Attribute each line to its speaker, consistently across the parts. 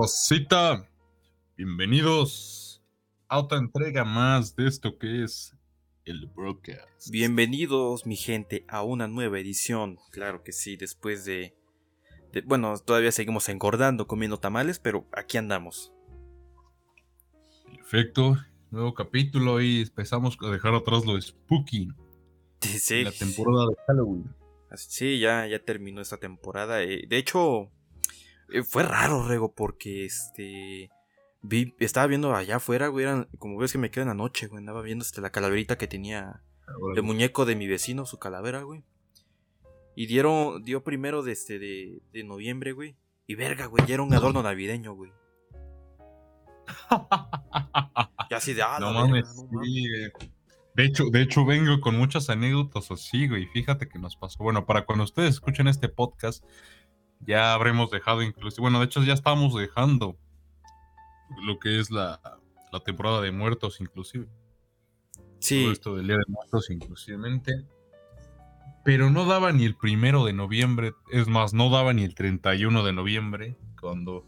Speaker 1: Rosita, bienvenidos a otra entrega más de esto que es el broadcast.
Speaker 2: Bienvenidos, mi gente, a una nueva edición. Claro que sí, después de, de- Bueno, todavía seguimos engordando comiendo tamales, pero aquí andamos.
Speaker 1: Perfecto, nuevo capítulo y empezamos a dejar atrás lo spooky.
Speaker 2: Sí,
Speaker 1: La temporada de Halloween.
Speaker 2: Sí, ya, ya terminó esta temporada. eh, de hecho, eh, fue raro, Rego, porque este. Vi, estaba viendo allá afuera, güey. eran- como ves que me queda en la noche, güey. Andaba viendo este, la calaverita que tenía el muñeco de mi vecino, su calavera, güey. Y dieron, dio primero de, este, de, de noviembre, güey. Y verga, güey, ya era un adorno navideño, güey. Y así de, ah,
Speaker 1: No
Speaker 2: la
Speaker 1: mames,
Speaker 2: verga, no mames.
Speaker 1: sí. De hecho, de hecho, vengo con muchas anécdotas así, güey. Fíjate que nos pasó. Bueno, para cuando ustedes escuchen este podcast, ya habremos dejado inclusive. Bueno, de hecho, ya estamos dejando lo que es la, la temporada de muertos, inclusive.
Speaker 2: Sí,
Speaker 1: Todo esto del Día de Muertos, inclusivemente. Pero no daba ni el primero de noviembre. Es más, no daba ni el 31 de noviembre. Cuando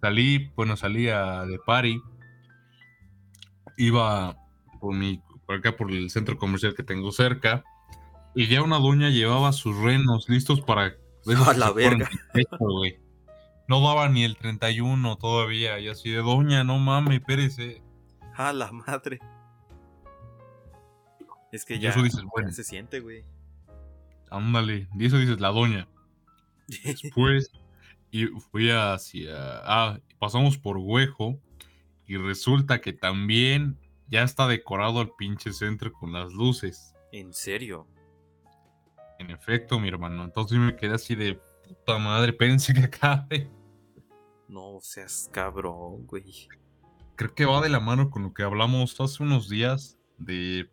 Speaker 1: salí, bueno, salía de party. Iba por mi, por acá por el centro comercial que tengo cerca. Y ya una doña llevaba sus renos listos para. Esos
Speaker 2: A la verga.
Speaker 1: pecho. No daba ni el 31 todavía. Y así de doña, no mames, espérese.
Speaker 2: a la madre. Es que ya,
Speaker 1: eso dices,
Speaker 2: ya
Speaker 1: bueno.
Speaker 2: se siente, güey.
Speaker 1: Ándale. Y eso dices, la doña. Después y fui hacia. Ah, pasamos por Huejo. Y resulta que también ya está decorado el pinche centro con las luces.
Speaker 2: en serio.
Speaker 1: En efecto, mi hermano. Entonces me quedé así de puta madre. Pensé que acabe.
Speaker 2: No seas cabrón, güey.
Speaker 1: Creo que va de la mano con lo que hablamos hace unos días. De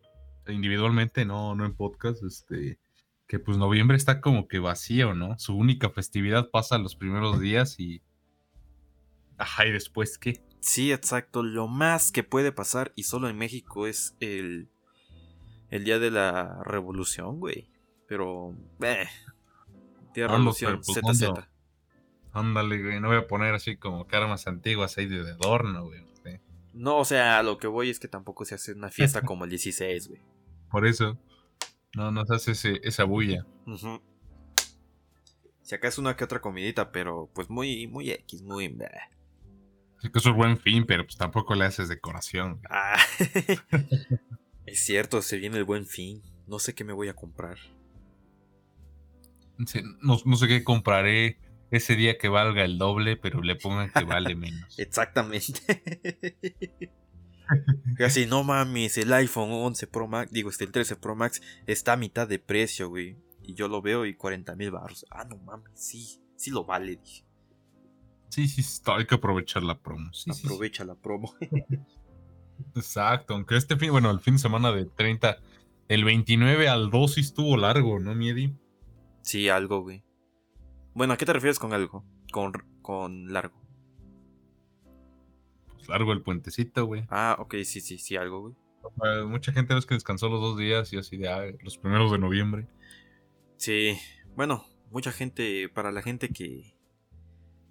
Speaker 1: individualmente, no, no en podcast. Este. Que pues noviembre está como que vacío, ¿no? Su única festividad pasa los primeros días y. Ajá, y después qué.
Speaker 2: Sí, exacto. Lo más que puede pasar, y solo en México, es el, el día de la revolución, güey. Pero, eh.
Speaker 1: No,
Speaker 2: revolución, ZZ.
Speaker 1: Ándale, güey. No voy a poner así como armas antiguas ahí de adorno, güey. sí.
Speaker 2: No, o sea, a lo que voy es que tampoco se hace una fiesta como el 16, güey.
Speaker 1: Por eso. No nos hace ese- esa bulla.
Speaker 2: Si acá es una que otra comidita, pero pues muy, muy X, muy. bleh.
Speaker 1: Sí que es buen fin, pero pues tampoco le haces decoración.
Speaker 2: Ah, es cierto, se viene el buen fin. No sé qué me voy a comprar.
Speaker 1: No, no sé qué compraré ese día que valga el doble, pero le pongan que vale menos.
Speaker 2: Exactamente. Casi no mames, el iPhone 11 Pro Max, digo, este, el 13 Pro Max está a mitad de precio, güey. Y yo lo veo y 40 mil baros. Ah, no mames, sí, sí lo vale, dije.
Speaker 1: Sí, sí, está, hay que aprovechar la promo. Sí, sí, sí.
Speaker 2: Aprovecha la promo.
Speaker 1: Exacto, aunque este fin, bueno, el fin de semana de 30, del 29 al 2 sí estuvo largo, ¿no, Miedi?
Speaker 2: Sí, algo, güey. Bueno, ¿a qué te refieres con algo? Con, con largo.
Speaker 1: Pues largo el puentecito, güey.
Speaker 2: Ah, ok, sí, sí, sí, algo, güey.
Speaker 1: Eh, Mucha gente ves que descansó los dos días y así de ah, los primeros de noviembre.
Speaker 2: Sí, bueno, mucha gente, para la gente que,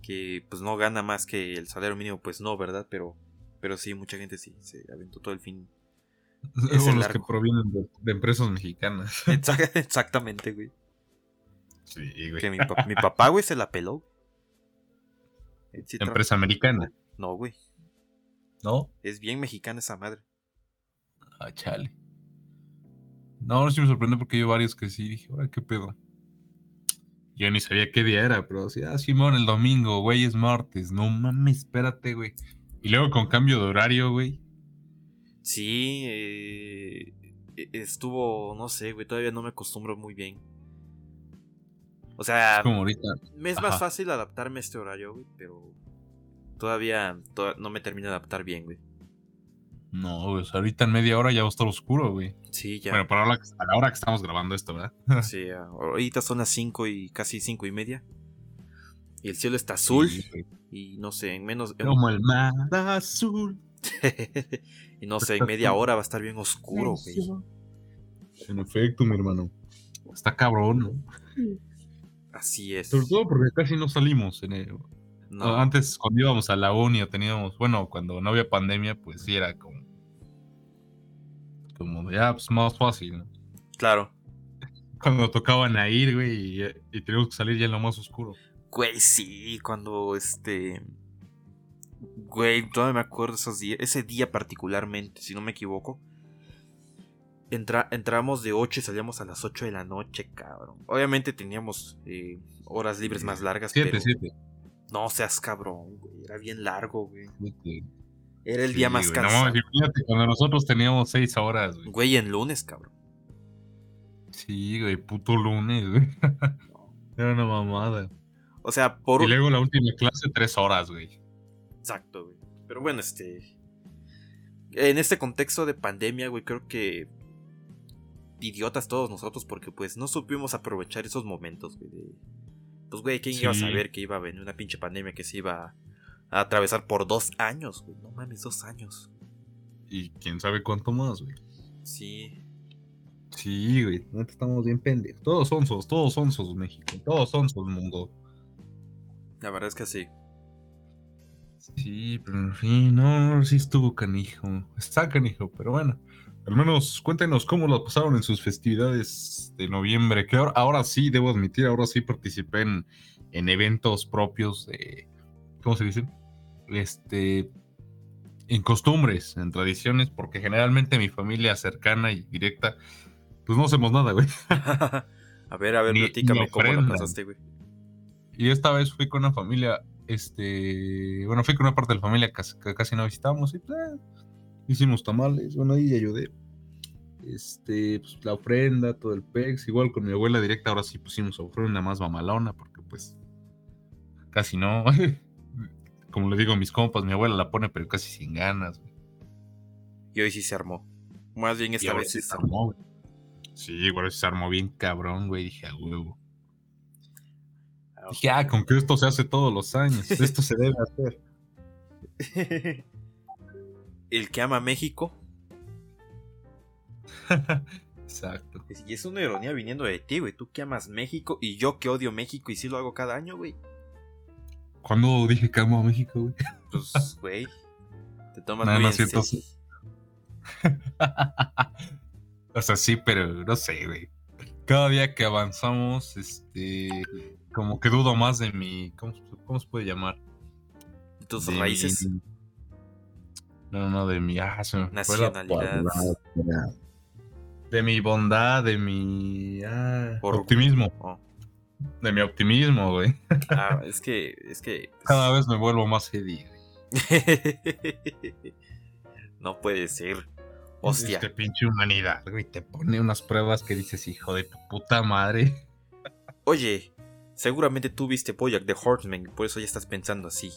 Speaker 2: que pues no gana más que el salario mínimo, pues no, ¿verdad? Pero, pero sí, mucha gente sí, se aventó todo el fin. Es
Speaker 1: los que provienen de, de empresas mexicanas.
Speaker 2: Exact- Exactamente, güey.
Speaker 1: Sí, güey.
Speaker 2: Que mi, pa- mi papá, güey, se la peló. Sí
Speaker 1: Empresa americana,
Speaker 2: No, güey.
Speaker 1: ¿no?
Speaker 2: Es bien mexicana esa madre.
Speaker 1: Ah, chale. No, sí me sorprendió porque yo varios que sí dije, ay, qué pedo. Yo ni sabía qué día era, pero sí, ah, Simón, el domingo, güey, es martes. No mames, espérate, güey. Y luego con cambio de horario, güey.
Speaker 2: Sí, eh, e- estuvo, no sé, güey, todavía no me acostumbro muy bien. O sea,
Speaker 1: Es como ahorita.
Speaker 2: me es
Speaker 1: ajá.
Speaker 2: más fácil adaptarme a este horario, güey, pero todavía to- no me termino de adaptar bien, güey.
Speaker 1: No, sea, ahorita en media hora ya va a estar oscuro, güey.
Speaker 2: Sí, ya.
Speaker 1: Bueno, para la, a la hora que estamos grabando esto, ¿verdad?
Speaker 2: Sí, a- ahorita son las 5 y casi cinco y media. Y el cielo está azul.
Speaker 1: Sí.
Speaker 2: Y no sé, en menos. en-
Speaker 1: Como el mar azul.
Speaker 2: y no sé, en media hora va a estar bien oscuro, güey.
Speaker 1: En efecto, mi hermano. Está cabrón, ¿no?
Speaker 2: Así es.
Speaker 1: Sobre todo porque casi no salimos en el- No. Antes, cuando íbamos a la uni o teníamos, bueno, cuando no había pandemia, pues sí era como. Como de, ah, pues más fácil, ¿no?
Speaker 2: Claro.
Speaker 1: Cuando tocaban a ir, güey, y, y teníamos que salir ya en lo más oscuro.
Speaker 2: Güey, sí, cuando este. Güey, todavía me acuerdo esos días, ese día particularmente, si no me equivoco. Entra, entramos de 8 y salíamos a las 8 de la noche, cabrón. Obviamente teníamos eh, horas libres más largas.
Speaker 1: 7, 7.
Speaker 2: No seas cabrón, güey. Era bien largo, güey. Era el día más
Speaker 1: güey. cansado. No, fíjate, cuando nosotros teníamos 6 horas,
Speaker 2: güey. Güey, en lunes, cabrón.
Speaker 1: Sí, güey, puto lunes, güey. Era una mamada.
Speaker 2: O sea, por.
Speaker 1: Y luego la última clase, 3 horas, güey.
Speaker 2: Exacto, güey. Pero bueno, este. En este contexto de pandemia, güey, creo que idiotas todos nosotros porque pues no supimos aprovechar esos momentos, güey. Pues, güey, ¿quién iba a saber que iba a venir una pinche pandemia que se iba a atravesar por dos años, güey? No mames, dos años.
Speaker 1: Y quién sabe cuánto más, güey.
Speaker 2: Sí.
Speaker 1: Sí, güey. Estamos bien pendejos. Todos son sos, todos son sos México. Todos son sos mundo.
Speaker 2: La verdad es que sí.
Speaker 1: Sí, pero en fin, no, sí estuvo canijo. Está canijo, pero bueno. Al menos cuéntenos cómo lo pasaron en sus festividades de noviembre. Que ahora, sí, debo admitir, ahora sí participé en, eventos propios de. ¿Cómo se dice? Este. En costumbres, en tradiciones, porque generalmente mi familia cercana y directa, pues no hacemos nada, güey.
Speaker 2: a ver, a ver, platícame cómo la pasaste, güey.
Speaker 1: Y esta vez fui con una familia, este. Bueno, fui con una parte de la familia que, casi no visitamos y pues, hicimos tamales, bueno, ahí ayudé. Este, pues la ofrenda, todo el pex, igual con mi abuela directa, ahora sí pusimos ofrenda más mamalona, porque pues casi no. Como le digo a mis compas, mi abuela la pone, pero casi sin ganas.
Speaker 2: Y hoy sí se armó. Más bien esta vez
Speaker 1: sí se armó. Sí, igual se armó bien cabrón, güey. Dije, a huevo. Ah, Dije, ah, con que esto se hace todos los años. esto se debe hacer.
Speaker 2: el que ama México.
Speaker 1: Exacto.
Speaker 2: Y es una ironía viniendo de ti, güey. Tú que amas México y yo que odio México y sí lo hago cada año, güey.
Speaker 1: ¿Cuándo dije que amo a México, güey?
Speaker 2: Pues, güey. Te tomas muy en serio.
Speaker 1: o sea, sí, pero no sé, güey. Cada día que avanzamos, este. Como que dudo más de mi. ¿Cómo, cómo se puede llamar?
Speaker 2: ¿De tus raíces?
Speaker 1: No, no, de mi ah,
Speaker 2: nacionalidad.
Speaker 1: De mi bondad, de mi ah, optimismo. Oh. De mi optimismo, güey.
Speaker 2: Ah, es que, es que.
Speaker 1: Cada vez me vuelvo más heavy,
Speaker 2: no puede ser. Hostia.
Speaker 1: Este pinche humanidad, güey. Te pone unas pruebas que dices, hijo de tu puta madre.
Speaker 2: Oye, seguramente tú viste Boyack de Horseman, por eso ya estás pensando así.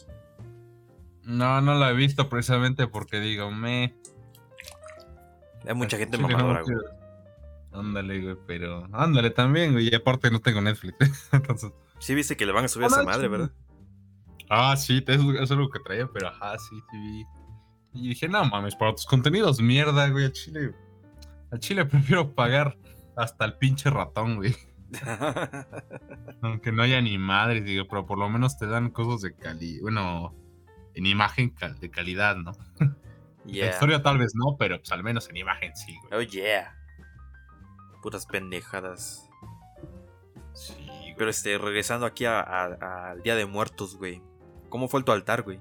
Speaker 1: No, no la he visto precisamente porque digo, me.
Speaker 2: Hay mucha gente mamadora, güey.
Speaker 1: Ándale, güey, pero. Ándale también, güey. Y aparte no tengo Netflix. Entonces.
Speaker 2: Sí, viste que le van a subir a esa madre, ¿verdad?
Speaker 1: Ah, sí, eso es algo que traía, pero ajá, sí, sí vi. Y dije, no mames, para tus contenidos, mierda, güey, a Chile. A Chile prefiero pagar hasta el pinche ratón, güey. Aunque no haya ni madres, digo, pero por lo menos te dan cosas de cali. Bueno, en imagen de calidad, ¿no? La historia tal vez no, pero pues al menos en imagen sí,
Speaker 2: güey. Oh, yeah. Puras pendejadas.
Speaker 1: Sí.
Speaker 2: Pero este, regresando aquí al Día de Muertos, güey. ¿Cómo fue tu altar, güey?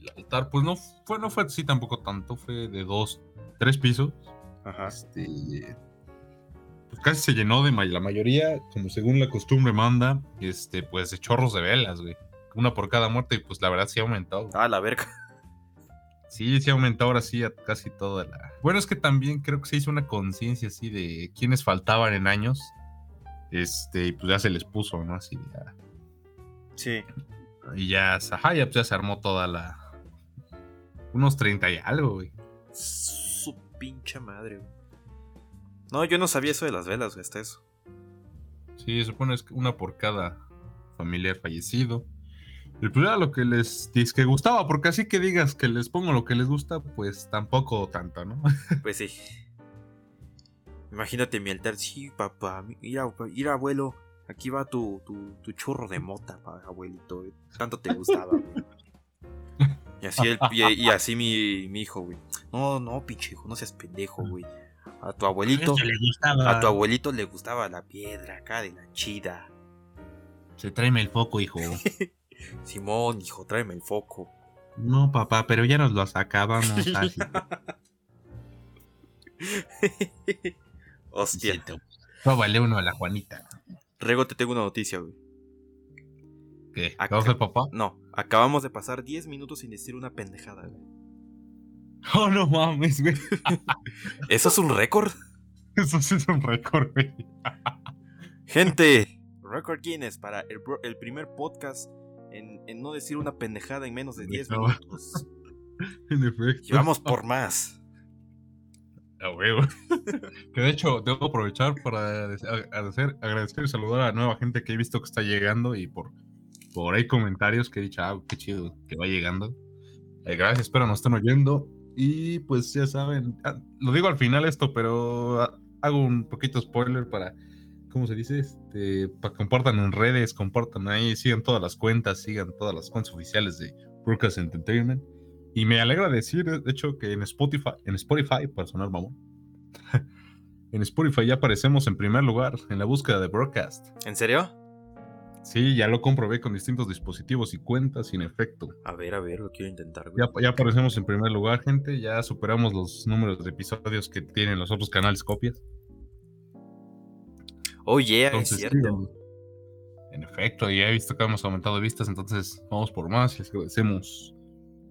Speaker 1: el altar, pues no fue, no fue así tampoco tanto. Fue de dos, tres pisos.
Speaker 2: Ajá.
Speaker 1: Este. Pues casi se llenó de la mayoría, como según la costumbre manda, este, pues de chorros de velas, güey una por cada muerte, y pues la verdad sí ha aumentado.
Speaker 2: Ah, la verga.
Speaker 1: Sí, sí ha aumentado ahora sí a casi toda la. Bueno, es que también creo que se hizo una conciencia así de quienes faltaban en años. Este, y pues ya se les puso, ¿no? Así ya.
Speaker 2: Sí.
Speaker 1: Y ya, ajá, ya, pues ya se armó toda la. Unos 30 y algo, güey.
Speaker 2: Su pinche madre, güey. No, yo no sabía eso de las velas, güey, hasta eso.
Speaker 1: Sí, supone que una por cada familiar fallecido. Y pues era lo que les que gustaba, porque así que digas que les pongo lo que les gusta, pues tampoco tanto, ¿no?
Speaker 2: Pues sí. Imagínate mi altar, sí, papá, ir, ir abuelo, aquí va tu, tu, tu churro de mota, abuelito. güey. Tanto te gustaba, güey. Y así, el, y, y así mi, mi hijo, güey. No, no, pinche hijo, no seas pendejo, güey. A tu abuelito,
Speaker 1: gustaba.
Speaker 2: a tu abuelito le gustaba la piedra acá de la chida.
Speaker 1: Se tráeme el foco, hijo.
Speaker 2: Simón, hijo, tráeme el foco.
Speaker 1: No, papá, pero ya nos lo sacábamos así.
Speaker 2: Hostia.
Speaker 1: Siento. Róbale uno a la Juanita.
Speaker 2: Rego, te tengo una noticia, güey.
Speaker 1: ¿Qué? ¿Vamos al papá?
Speaker 2: No, acabamos de pasar 10 minutos sin decir una pendejada, güey.
Speaker 1: Oh, no mames, güey.
Speaker 2: ¿Eso es un récord?
Speaker 1: Eso sí es un récord, güey.
Speaker 2: Gente, récord Guinness para el primer podcast en, en no decir una pendejada en menos de 10
Speaker 1: No.
Speaker 2: minutos.
Speaker 1: En efecto.
Speaker 2: Y vamos por más.
Speaker 1: A huevo. que de hecho, debo aprovechar para agradecer, agradecer y saludar a la nueva gente que he visto que está llegando y por, por ahí comentarios que he dicho, ah, qué chido que va llegando. Eh, gracias, espero nos estén oyendo. Y pues ya saben, ah, lo digo al final esto, pero ah, hago un poquito spoiler para, ¿cómo se dice? Este, para que compartan en redes, compartan ahí, sigan todas las cuentas, sigan todas las cuentas oficiales de Broadcast Entertainment. Y me alegra decir, de hecho, que en Spotify, en Spotify, para sonar mamón, en Spotify ya aparecemos en primer lugar en la búsqueda de Broadcast.
Speaker 2: ¿En serio?
Speaker 1: Sí, ya lo comprobé con distintos dispositivos y cuentas, sin efecto.
Speaker 2: A ver, a ver, lo quiero intentar, güey.
Speaker 1: Ya, ya aparecemos en primer lugar, gente. Ya superamos los números de episodios que tienen los otros canales copias.
Speaker 2: Oh, yeah,
Speaker 1: Entonces,
Speaker 2: es cierto.
Speaker 1: En efecto, ya he visto que hemos aumentado vistas, entonces vamos por más y les agradecemos.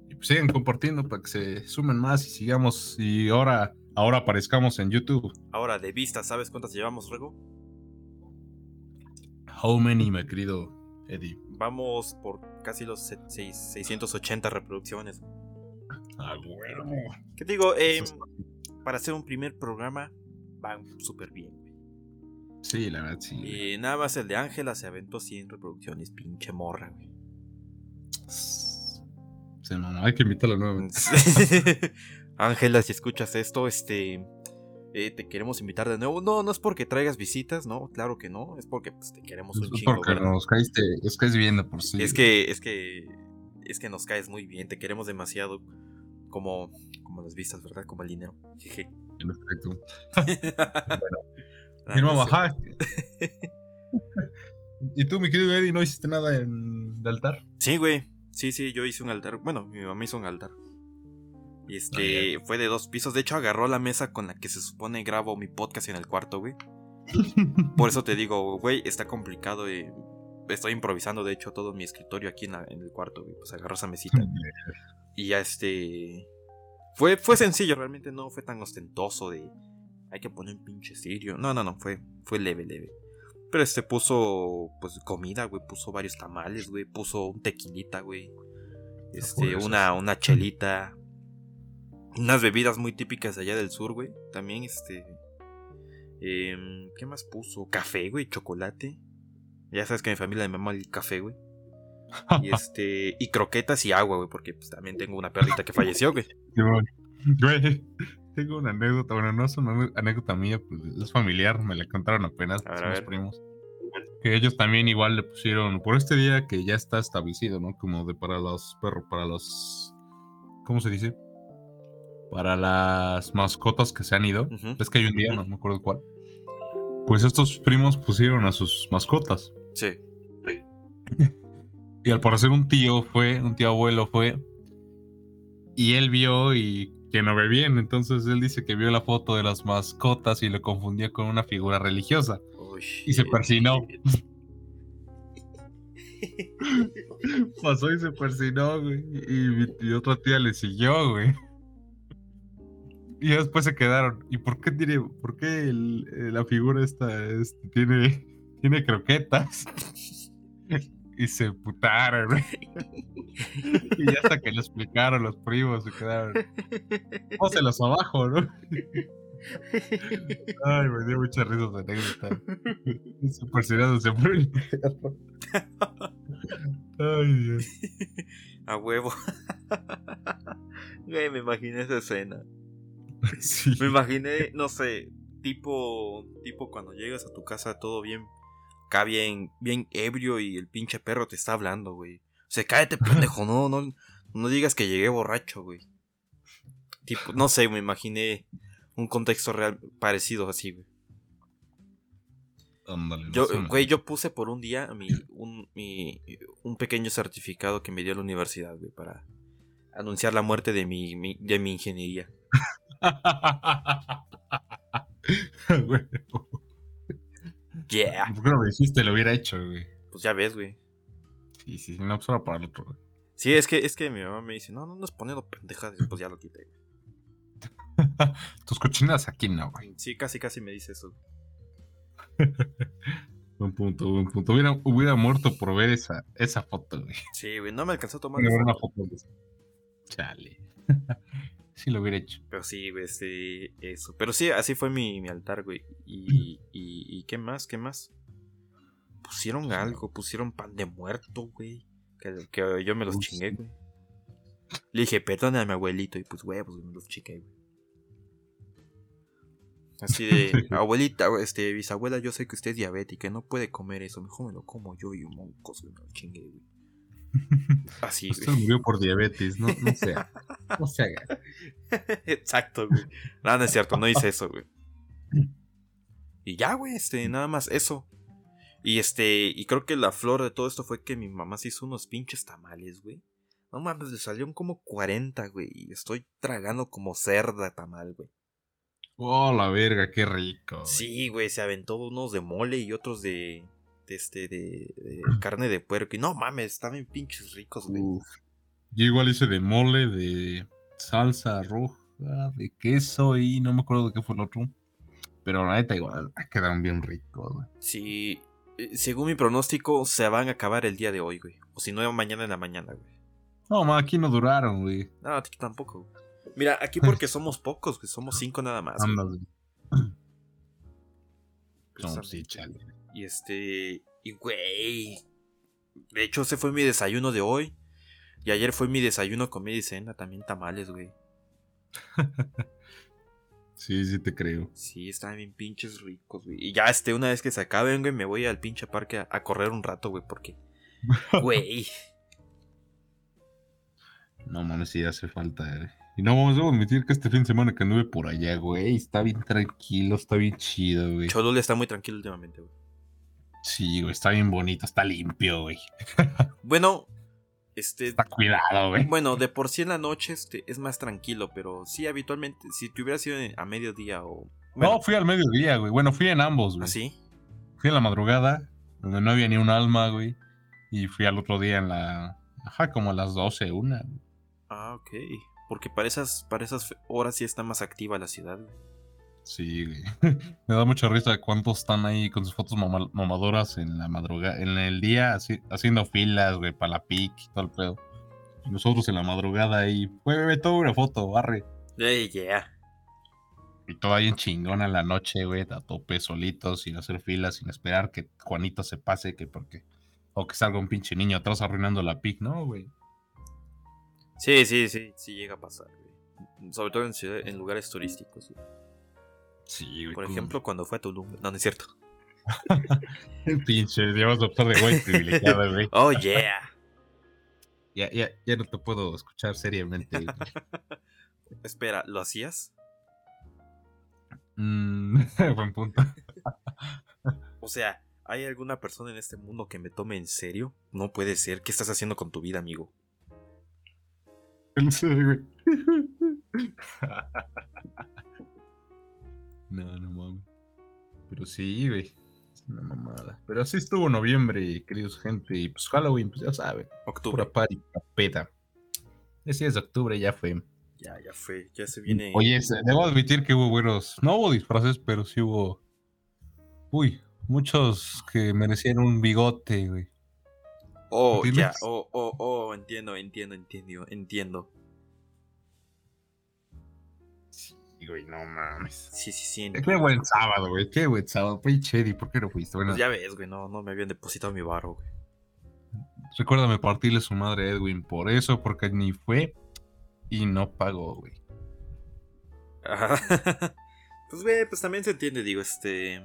Speaker 1: Y pues sigan compartiendo para que se sumen más y sigamos. Y ahora, ahora aparezcamos en YouTube.
Speaker 2: Ahora, de vista, ¿sabes cuántas llevamos, Rego?
Speaker 1: How many, mi querido Eddie?
Speaker 2: Vamos por casi los se- seis- 680 reproducciones.
Speaker 1: Ah, bueno.
Speaker 2: ¿Qué te digo? Eh,
Speaker 1: Eso
Speaker 2: para hacer un primer programa, van súper bien.
Speaker 1: Sí, la verdad, sí.
Speaker 2: Y nada más el de Ángela se aventó 100 reproducciones, pinche morra, güey.
Speaker 1: Se mamá, hay que invitarla nuevamente.
Speaker 2: Ángela, si escuchas esto, este. eh, te queremos invitar de nuevo. No, no es porque traigas visitas, no, claro que no. Es porque pues, te queremos un
Speaker 1: Es
Speaker 2: chingo.
Speaker 1: porque
Speaker 2: ¿verdad?
Speaker 1: nos caíste, es que es bien de por sí.
Speaker 2: Es que, es que. Es que nos caes muy bien, te queremos demasiado. Como. Como las vistas, ¿verdad? Como el dinero. Jeje.
Speaker 1: En efecto.
Speaker 2: Ah,
Speaker 1: Firma
Speaker 2: no sé.
Speaker 1: baja. ¿Y tú, mi querido Eddie, no hiciste nada en de altar?
Speaker 2: Sí, güey. Sí, sí, yo hice un altar. Bueno, mi mamá hizo un altar. Y este fue de dos pisos. De hecho, agarró la mesa con la que se supone grabo mi podcast en el cuarto, güey. Por eso te digo, güey, está complicado. Estoy improvisando, de hecho, todo mi escritorio aquí en, la- en el cuarto, güey. Pues agarró esa mesita. Y ya este. Fue, fue sencillo, realmente no fue tan ostentoso de. Hay que poner un pinche serio. No, no, no, fue, fue leve, leve. Pero este puso, pues, comida, güey. Puso varios tamales, güey. Puso un tequilita, güey. Este, una, una chelita. Unas bebidas muy típicas de allá del sur, güey. También, este. em, ¿Qué más puso? Café, güey, chocolate. Ya sabes que a mi familia me mama el café, güey. Y este. Y croquetas y agua, güey. Porque pues también tengo una perrita que falleció, güey.
Speaker 1: Güey, tengo una anécdota, bueno, no es una anécdota mía, pues es familiar, me la contaron apenas,
Speaker 2: A
Speaker 1: somos
Speaker 2: ver.
Speaker 1: primos. Que ellos también igual le pusieron, por este día que ya está establecido, ¿no? Como de para los perros, para los, ¿cómo se dice? Para las mascotas que se han ido. Es que hay un día, no me acuerdo cuál. Pues estos primos pusieron a sus mascotas.
Speaker 2: Sí.
Speaker 1: Y al parecer un tío fue, un tío abuelo fue, y él vio y que no ve bien, entonces él dice que vio la foto de las mascotas y lo confundió con una figura religiosa
Speaker 2: Oh,
Speaker 1: y se persinó. Pasó y se persinó, güey. Y mi, otra tía le siguió, güey. Y después se quedaron. ¿Y por qué tiene, por qué el- eh, la figura esta este, tiene, tiene croquetas? Y se putaron, güey. Y ya hasta que le explicaron los primos se quedaron. Póselos abajo, ¿no? Ay, me dio mucha risa esa anécdota. Se el perro. Ay, Dios.
Speaker 2: A huevo. Güey, me imaginé esa escena.
Speaker 1: Sí.
Speaker 2: Me imaginé, no sé, tipo, tipo cuando llegas a tu casa todo bien, acá bien, bien ebrio y el pinche perro te está hablando, güey. O sea, cállate, pendejo, no, no, no digas que llegué borracho, güey. Tipo, no sé, me imaginé un contexto real parecido así, güey.
Speaker 1: Ándale, no
Speaker 2: Yo, güey, yo puse por un día mi, un, mi- un pequeño certificado que me dio la universidad, güey, para anunciar la muerte de mi, mi- de mi ingeniería.
Speaker 1: Güey,
Speaker 2: Yeah.
Speaker 1: ¿Por qué no lo dijiste? Lo hubiera hecho, güey.
Speaker 2: Pues ya ves, güey.
Speaker 1: Sí, sí, no, pues ahora para el otro, güey.
Speaker 2: Sí, es que, es que mi mamá me dice, no, no nos poniendo pendejas, y pues ya lo quité. güey.
Speaker 1: Tus cochinadas aquí no, güey.
Speaker 2: Sí, casi, casi me dice eso.
Speaker 1: Buen punto, buen punto. Hubiera, hubiera muerto por ver esa, esa foto, güey.
Speaker 2: Sí, güey, no me alcanzó a tomar
Speaker 1: una
Speaker 2: foto.
Speaker 1: Chale. sí lo hubiera hecho.
Speaker 2: Pero sí, güey, sí, eso. Pero sí, así fue mi, mi altar, güey. Y, y, y qué más, qué más. Pusieron algo, pusieron pan de muerto, güey. Que, que yo me los chingué, güey. Le dije, perdone a mi abuelito. Y pues, güey, me los chingué, güey. Así de, abuelita, este, bisabuela, yo sé que usted es diabética no puede comer eso. Mejor me lo como yo y un moncos, güey, me lo chingué, güey. Así,
Speaker 1: Usted
Speaker 2: güey.
Speaker 1: murió por diabetes, no, no se haga. No se haga.
Speaker 2: Exacto, güey. No, no es cierto, no hice eso, güey. Y ya, güey, este, nada más eso. Y este, y creo que la flor de todo esto fue que mi mamá se hizo unos pinches tamales, güey. No mames, le salieron como 40, güey. Y estoy tragando como cerda tamal, güey.
Speaker 1: Oh, la verga, qué rico. güey.
Speaker 2: Sí, güey, se aventó unos de mole y otros de. Este, de, de carne de puerco. Y no mames, estaban pinches ricos, güey.
Speaker 1: Uf. Yo igual hice de mole, de salsa roja, de queso y no me acuerdo de qué fue el otro. Pero la neta igual, ah, quedaron bien ricos, güey.
Speaker 2: Sí, eh, según mi pronóstico, se van a acabar el día de hoy, güey. O si no, mañana en la mañana, güey.
Speaker 1: No, ma, aquí no duraron, güey.
Speaker 2: No, aquí tampoco. güey. Mira, aquí porque somos pocos, güey. Somos cinco nada más. güey.
Speaker 1: Ándale. No, sí, chale.
Speaker 2: Y este. Y güey. De hecho, ese fue mi desayuno de hoy. Y ayer fue mi desayuno, comida y cena. También tamales, güey.
Speaker 1: Sí, sí te creo.
Speaker 2: Sí, están bien pinches ricos, güey. Y ya, este, una vez que se acaben, güey, me voy al pinche parque a, a correr un rato, güey, porque. Güey.
Speaker 1: No mames, sí hace falta, güey. Y no vamos a admitir que este fin de semana que anduve por allá, güey, está bien tranquilo, está bien chido, güey.
Speaker 2: Cholula está muy tranquilo últimamente, güey.
Speaker 1: Sí, güey, está bien bonito, está limpio, güey.
Speaker 2: Bueno, este.
Speaker 1: Está cuidado, güey.
Speaker 2: Bueno, de por sí en la noche este, es más tranquilo, pero sí, habitualmente, si te hubieras ido a mediodía o.
Speaker 1: No, fui al mediodía, güey. Bueno, fui en ambos, güey.
Speaker 2: ¿Así?
Speaker 1: Fui en la madrugada, donde no había ni un alma, güey. Y fui al otro día en la. Ajá, como a las 12, una. güey.
Speaker 2: Ah, ok. Porque para esas, para esas horas sí está más activa la ciudad, güey.
Speaker 1: Sí, güey. Me da mucha risa cuántos están ahí con sus fotos mama- mamadoras en la madrugada, en el día, así, haciendo filas, güey, para la pic y todo el pedo. Y nosotros en la madrugada ahí, güey, güey, toma una foto, barre.
Speaker 2: Ey, yeah.
Speaker 1: Y todo ahí en chingona en la noche, güey, a tope solitos, sin hacer filas, sin esperar que Juanito se pase, que porque. O que salga un pinche niño atrás arruinando la pic, ¿no, güey?
Speaker 2: Sí, sí, sí, sí llega a pasar, güey. Sobre todo en, ciudad- en lugares turísticos. güey.
Speaker 1: Sí, güey.
Speaker 2: Por ejemplo, cuando fue a Tulum. No, no es cierto.
Speaker 1: Pinche, a optar de güey privilegiado, güey.
Speaker 2: Oh, yeah.
Speaker 1: Ya, ya, ya no te puedo escuchar seriamente.
Speaker 2: Espera, ¿lo hacías?
Speaker 1: Mm, buen punto.
Speaker 2: O sea, ¿hay alguna persona en este mundo que me tome en serio? No puede ser. ¿Qué estás haciendo con tu vida, amigo?
Speaker 1: En serio, güey. No, no mames. Pero sí, güey. Es una mamada. Pero así estuvo noviembre, queridos gente. Y pues Halloween, pues ya saben.
Speaker 2: Octubre.
Speaker 1: Pura party, peda. Ese es de octubre, ya fue.
Speaker 2: Ya, ya fue. Ya se viene.
Speaker 1: Oye, debo admitir que hubo buenos. No hubo disfraces, pero sí hubo. Uy, muchos que merecían un bigote, güey.
Speaker 2: Oh, ya. Oh, oh, oh. Entiendo, entiendo, entiendo. Entiendo.
Speaker 1: Güey, no mames.
Speaker 2: Sí, sí, sí.
Speaker 1: Qué buen sábado, güey. Qué buen sábado. Pinche Eddie, ¿por qué no fuiste? Bueno,
Speaker 2: Pues ya ves, güey. No, no me habían depositado mi barro, güey.
Speaker 1: recuérdame partirle su madre a Edwin por eso, porque ni fue y no pagó, güey.
Speaker 2: Pues, güey, pues también se entiende, digo, este.
Speaker 1: Eh,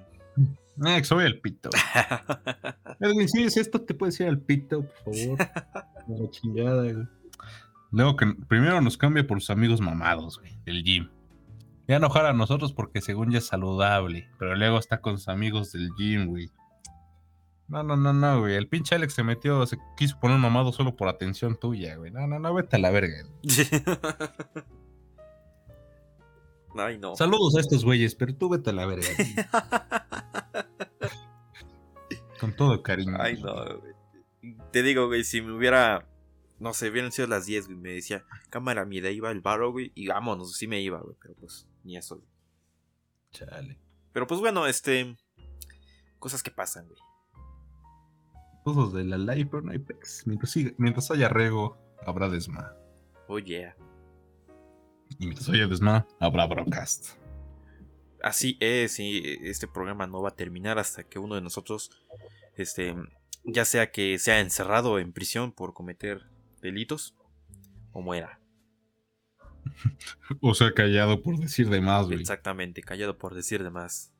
Speaker 1: que soy el pito. Edwin, si es esto, te puedes ir al pito, por favor. La chingada, güey. Luego que primero nos cambia por sus amigos mamados, güey, del gym. Ya enojar a nosotros porque según ya es saludable, pero luego está con sus amigos del gym, güey. No, no, no, no, güey. El pinche Alex se metió, se quiso poner mamado solo por atención tuya, güey. No, no, no, vete a la verga.
Speaker 2: Ay, no.
Speaker 1: Saludos a estos güeyes, pero tú vete a la verga. Con todo cariño.
Speaker 2: Ay, no, güey. Te digo, güey, si me hubiera. No sé, hubieran sido las 10, güey. Me decía, cámara, mi de iba el barro, güey. Y vámonos, sí me iba, güey. Pero pues, ni eso, güey.
Speaker 1: Chale.
Speaker 2: Pero pues bueno, este. Cosas que pasan, güey.
Speaker 1: Cosas de la live, pero no hay pex. Mientras, siga- mientras haya rego, habrá desma.
Speaker 2: Oh, yeah.
Speaker 1: Y mientras haya desma, habrá broadcast.
Speaker 2: Así es, y este programa no va a terminar hasta que uno de nosotros, este, ya sea que sea encerrado en prisión por cometer delitos o muera.
Speaker 1: O sea, callado por decir de más, güey.
Speaker 2: Exactamente, callado por decir de más.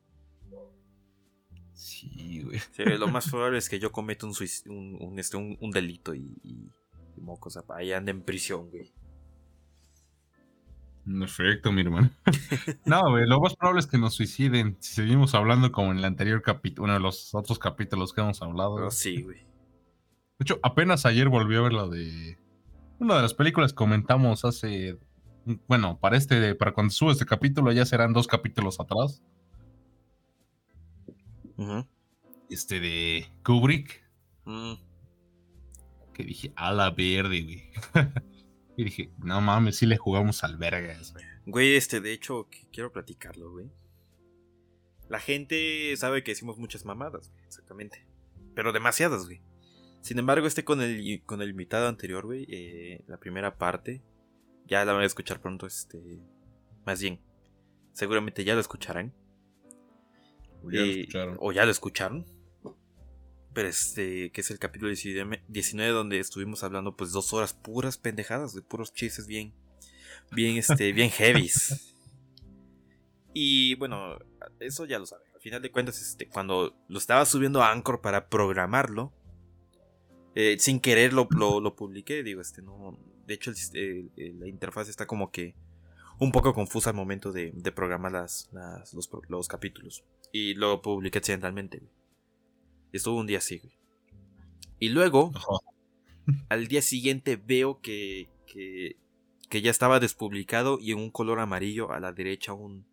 Speaker 1: Sí, güey.
Speaker 2: Sí, lo más probable es que yo cometa un, suic- un, un, este, un, delito y, y, y mocos, ahí anda en prisión, güey.
Speaker 1: En efecto, mi hermano. no, güey, lo más probable es que nos suiciden si seguimos hablando como en el anterior capítulo, uno de los otros capítulos que hemos hablado. Güey.
Speaker 2: sí, güey.
Speaker 1: De hecho, apenas ayer volví a ver la de. Una de las películas que comentamos hace. Bueno, para este, para cuando sube este capítulo ya serán dos capítulos atrás. Este de Kubrick.
Speaker 2: Mm,
Speaker 1: Que dije, a la verde, güey. y dije, no mames, sí le jugamos al vergas, güey.
Speaker 2: Güey, este, de hecho, quiero platicarlo, güey. La gente sabe que decimos muchas mamadas, güey, exactamente. Pero demasiadas, güey. Sin embargo, este con el, con el invitado anterior, güey, eh, la primera parte, ya la van a escuchar pronto, este... Más bien, seguramente ya lo escucharán.
Speaker 1: Ya lo
Speaker 2: Eh,
Speaker 1: escucharon.
Speaker 2: O ya lo escucharon. Pero este, que es el capítulo 19, 19 donde estuvimos hablando pues dos horas puras pendejadas, de puros chistes bien, bien, este, bien heavies. Y bueno, eso ya lo saben. Al final de cuentas, este, cuando lo estaba subiendo a Anchor para programarlo, eh, sin querer lo, lo, lo publiqué, digo, este, no, de hecho el el- la interfaz está como que un poco confusa al momento de, de programar las, las- los, capítulos. Y lo publiqué accidentalmente, güey. Estuvo un día así, güey. Y luego, al día siguiente veo que, que, que ya estaba despublicado y en un color amarillo a la derecha un,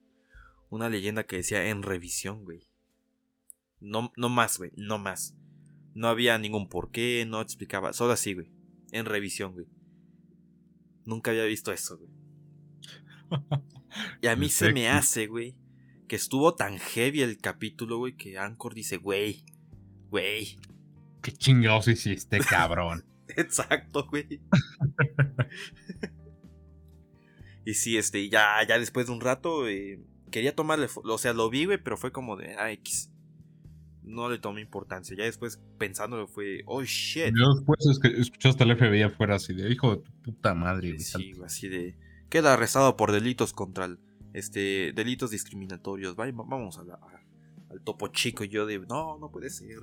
Speaker 2: una leyenda que decía en revisión, güey. No, no más, güey, no más. No había ningún porqué, no explicaba, solo así, güey. En revisión, güey. Nunca había visto eso, güey. Y a mí se me hace, güey, que estuvo tan heavy el capítulo, güey, que Anchor dice, güey, güey.
Speaker 1: Qué chingados hiciste, cabrón.
Speaker 2: Exacto, güey. y sí, este, ya, ya después de un rato, eh, quería tomarle, o sea, lo vi, güey, pero fue como de, ah, X. No le tomé importancia. Ya después pensándolo fue, oh shit.
Speaker 1: Yo después es que escuchaste al FBI afuera así de hijo de tu puta madre.
Speaker 2: Sí, así de, queda arrestado por delitos contra el, este, delitos discriminatorios. Vaya, vamos a la- a- al topo chico. Y yo de, no, no puede ser.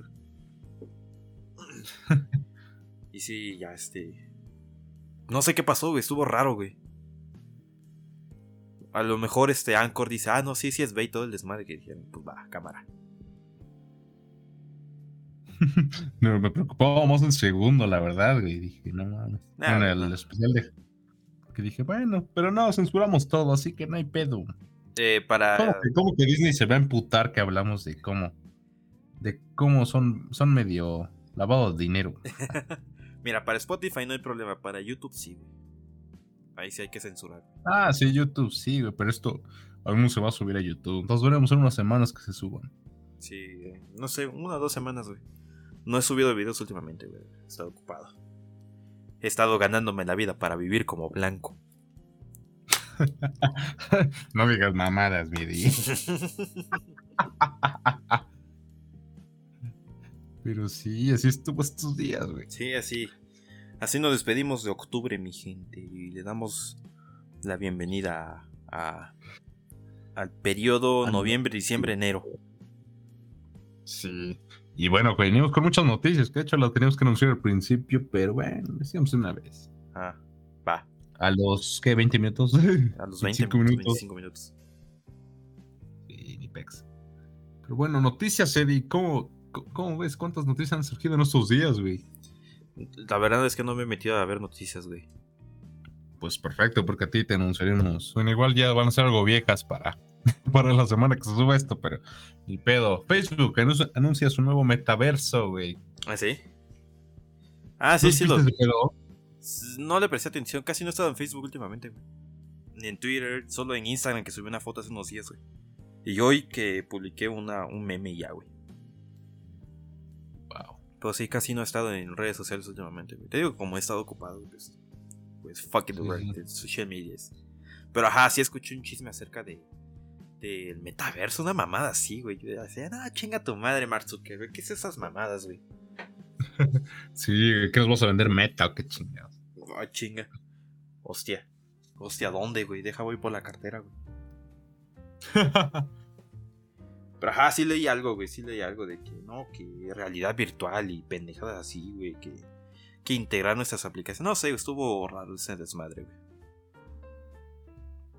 Speaker 2: y sí, ya, este, no sé qué pasó, güey, estuvo raro, güey. A lo mejor este Anchor dice, ah, no, sí, sí es bait todo el desmadre que dijeron. Pues va, cámara.
Speaker 1: No, me preocupaba más en segundo, la verdad, güey. Dije, no mames.
Speaker 2: Nah,
Speaker 1: en el especial de. Que dije, bueno, pero no, censuramos todo, así que no hay pedo.
Speaker 2: Eh, para...
Speaker 1: ¿Cómo que, cómo que Disney se va a emputar que hablamos de cómo? De cómo son, son medio lavado de dinero.
Speaker 2: Mira, para Spotify no hay problema, para YouTube sí, güey. Ahí sí hay que censurar.
Speaker 1: Ah, sí, YouTube, sí, güey, pero esto aún se va a subir a YouTube. Entonces veremos en unas semanas que se suban.
Speaker 2: Sí, eh, no sé, una o dos semanas, güey. No he subido videos últimamente, güey. He estado ocupado. He estado ganándome la vida para vivir como blanco.
Speaker 1: no digas mamadas, mi di. Pero sí, así estuvo estos días, güey.
Speaker 2: sí, así. Así nos despedimos de octubre, mi gente. Y le damos la bienvenida a, a- al periodo noviembre, diciembre, enero.
Speaker 1: Sí. Y bueno, venimos con muchas noticias, que de hecho las teníamos que anunciar al principio, pero bueno, decíamos una vez.
Speaker 2: Ah, va.
Speaker 1: A los, ¿qué? ¿20 minutos?
Speaker 2: A los 20
Speaker 1: 25
Speaker 2: minutos.
Speaker 1: minutos.
Speaker 2: 25 minutos.
Speaker 1: Sí, ni pex. Pero bueno, noticias, Eddie. ¿Cómo, ¿Cómo ves? ¿Cuántas noticias han surgido en estos días, güey?
Speaker 2: La verdad es que no me he metido a ver noticias, güey.
Speaker 1: Pues perfecto, porque a ti te anunciaremos. Bueno, igual ya van a ser algo viejas para, para la semana que se suba esto, pero ni pedo. Facebook anun- anuncia su nuevo metaverso, güey.
Speaker 2: ¿Ah, sí? Ah, sí,
Speaker 1: ¿No
Speaker 2: sí, lo, No le presté atención, casi no he estado en Facebook últimamente, güey. Ni en Twitter, solo en Instagram que subí una foto hace unos días, güey. Y hoy que publiqué una, un meme ya, güey.
Speaker 1: Wow.
Speaker 2: Pero sí, casi no he estado en redes sociales últimamente, güey. Te digo, como he estado ocupado, pues. Pues fuck it,
Speaker 1: Sí,
Speaker 2: social medias. Pero ajá, sí escuché un chisme acerca de. Del metaverso, una mamada así, güey. Yo decía, no, chinga tu madre, Mark Zuckerberg. ¿Qué es esas mamadas, güey?
Speaker 1: Sí, ¿qué nos vas a vender meta o qué chingados?
Speaker 2: Ah, chinga. Hostia. Hostia, ¿dónde, güey? Deja voy por la cartera, güey. Pero ajá, sí leí algo, güey. Sí leí algo de que no, que realidad virtual y pendejadas así, güey. Que, que integrar nuestras aplicaciones. No sé, estuvo raro ese desmadre, güey.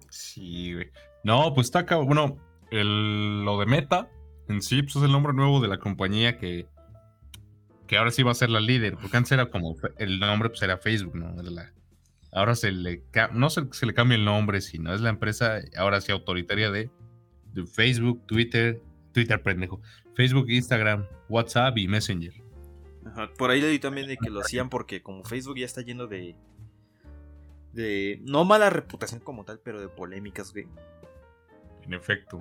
Speaker 1: sí, güey. No, pues está acá. Bueno, el, lo de Meta en sí pues, es el nombre nuevo de la compañía que, que ahora sí va a ser la líder. Porque antes era como el nombre, pues era Facebook, ¿no? Ahora se le no se, le cambia el nombre, sino es la empresa ahora sí autoritaria de, de Facebook, Twitter, Twitter pendejo, Facebook, Instagram, WhatsApp y Messenger.
Speaker 2: Ajá, Por ahí leí también de que lo hacían porque como Facebook ya está lleno de... De... No mala reputación como tal, pero de polémicas, güey.
Speaker 1: En efecto.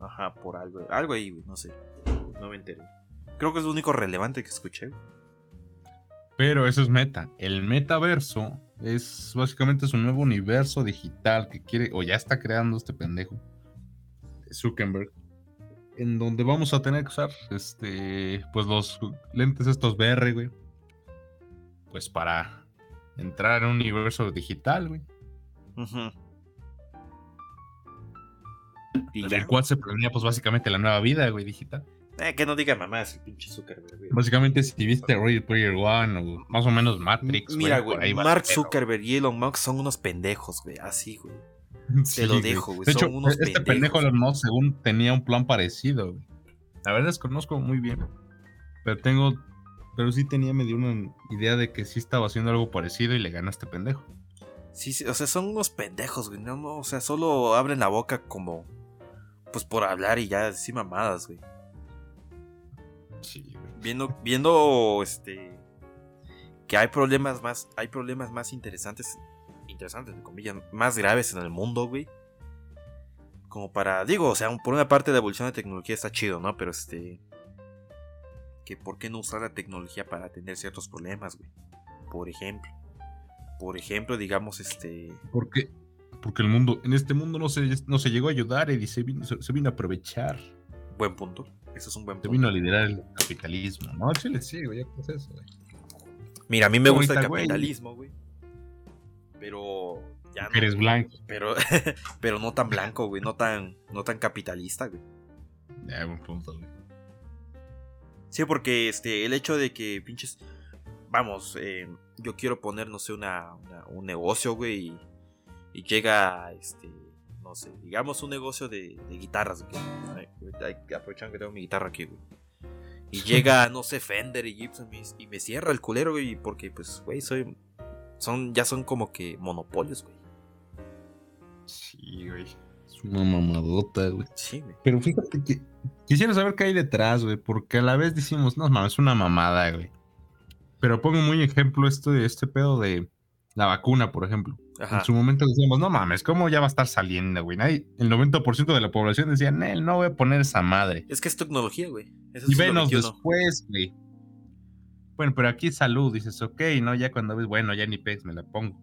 Speaker 2: Ajá, por algo. Algo ahí, güey, no sé. No me enteré. Creo que es lo único relevante que escuché, güey.
Speaker 1: Pero eso es meta. El metaverso es básicamente su nuevo universo digital que quiere, o ya está creando este pendejo, Zuckerberg, en donde vamos a tener que usar, este, pues los lentes estos VR, güey, pues para entrar en un universo digital, güey,
Speaker 2: Ujú. Y
Speaker 1: del cual se planea, pues básicamente la nueva vida, güey, digital.
Speaker 2: Eh, que no diga mamás el pinche Zuckerberg, güey.
Speaker 1: Básicamente, si viste Ready Player One o más o menos Matrix,
Speaker 2: Mira, güey,
Speaker 1: va
Speaker 2: Mark. Zuckerberg y Elon Musk son unos pendejos, güey. Así, güey.
Speaker 1: Sí,
Speaker 2: Te lo
Speaker 1: güey.
Speaker 2: dejo, güey.
Speaker 1: De
Speaker 2: Son
Speaker 1: hecho,
Speaker 2: unos
Speaker 1: este
Speaker 2: pendejos.
Speaker 1: pendejo Elon Musk, según tenía un plan parecido, güey. La verdad desconozco muy bien. Pero tengo. Pero sí tenía medio una idea de que sí estaba haciendo algo parecido y le ganó a este pendejo.
Speaker 2: Sí, sí, o sea, son unos pendejos, güey. No, no, o sea, solo abren la boca como. Pues por hablar y ya decir mamadas, güey.
Speaker 1: Sí, güey.
Speaker 2: Viendo, viendo, este. Que hay problemas más. Hay problemas más interesantes. Interesantes, entre comillas. Más graves en el mundo, güey. Como para. Digo, o sea, por una parte la evolución de tecnología está chido, ¿no? Pero este. Que por qué no usar la tecnología para atender ciertos problemas, güey. Por ejemplo. Por ejemplo, digamos, este.
Speaker 1: ¿Por qué? Porque el mundo, en este mundo no se, no se llegó a ayudar y se vino, se, se vino a aprovechar.
Speaker 2: Buen punto. Eso es un buen
Speaker 1: Se
Speaker 2: punto.
Speaker 1: vino a liderar el capitalismo. No, chile, sí, güey, ya qué es eso, güey.
Speaker 2: Mira, a mí me gusta el capitalismo, güey. Pero. Ya no.
Speaker 1: Eres blanco.
Speaker 2: Pero, pero no tan blanco, güey. No tan, no tan capitalista, güey.
Speaker 1: Ya, buen punto, güey.
Speaker 2: Sí, porque este, el hecho de que pinches. Vamos, eh, yo quiero poner, no sé, una, una- un negocio, güey. Y, y llega, este. No sé, digamos un negocio de, de guitarras, que aprovechar que tengo mi guitarra aquí, güey. Y llega, no sé, Fender y Gibson y, y me cierra el culero, güey. Porque, pues, güey, soy. Son, ya son como que monopolios, güey.
Speaker 1: Sí, güey. Es una mamadota, güey.
Speaker 2: Sí, güey.
Speaker 1: Pero fíjate que quisiera saber qué hay detrás, güey, porque a la vez decimos, no mames, es una mamada, güey. Pero pongo muy ejemplo esto de este pedo de la vacuna, por ejemplo.
Speaker 2: Ajá.
Speaker 1: En su momento decíamos, no mames, ¿cómo ya va a estar saliendo, güey? Nadie- el 90% de la población decía, Nel, no voy a poner esa madre.
Speaker 2: Es que es tecnología, güey. Eso
Speaker 1: Y
Speaker 2: 21.
Speaker 1: después, güey. Bueno, pero aquí salud, dices, ok, ¿no? Ya cuando ves, bueno, ya ni pex me la pongo.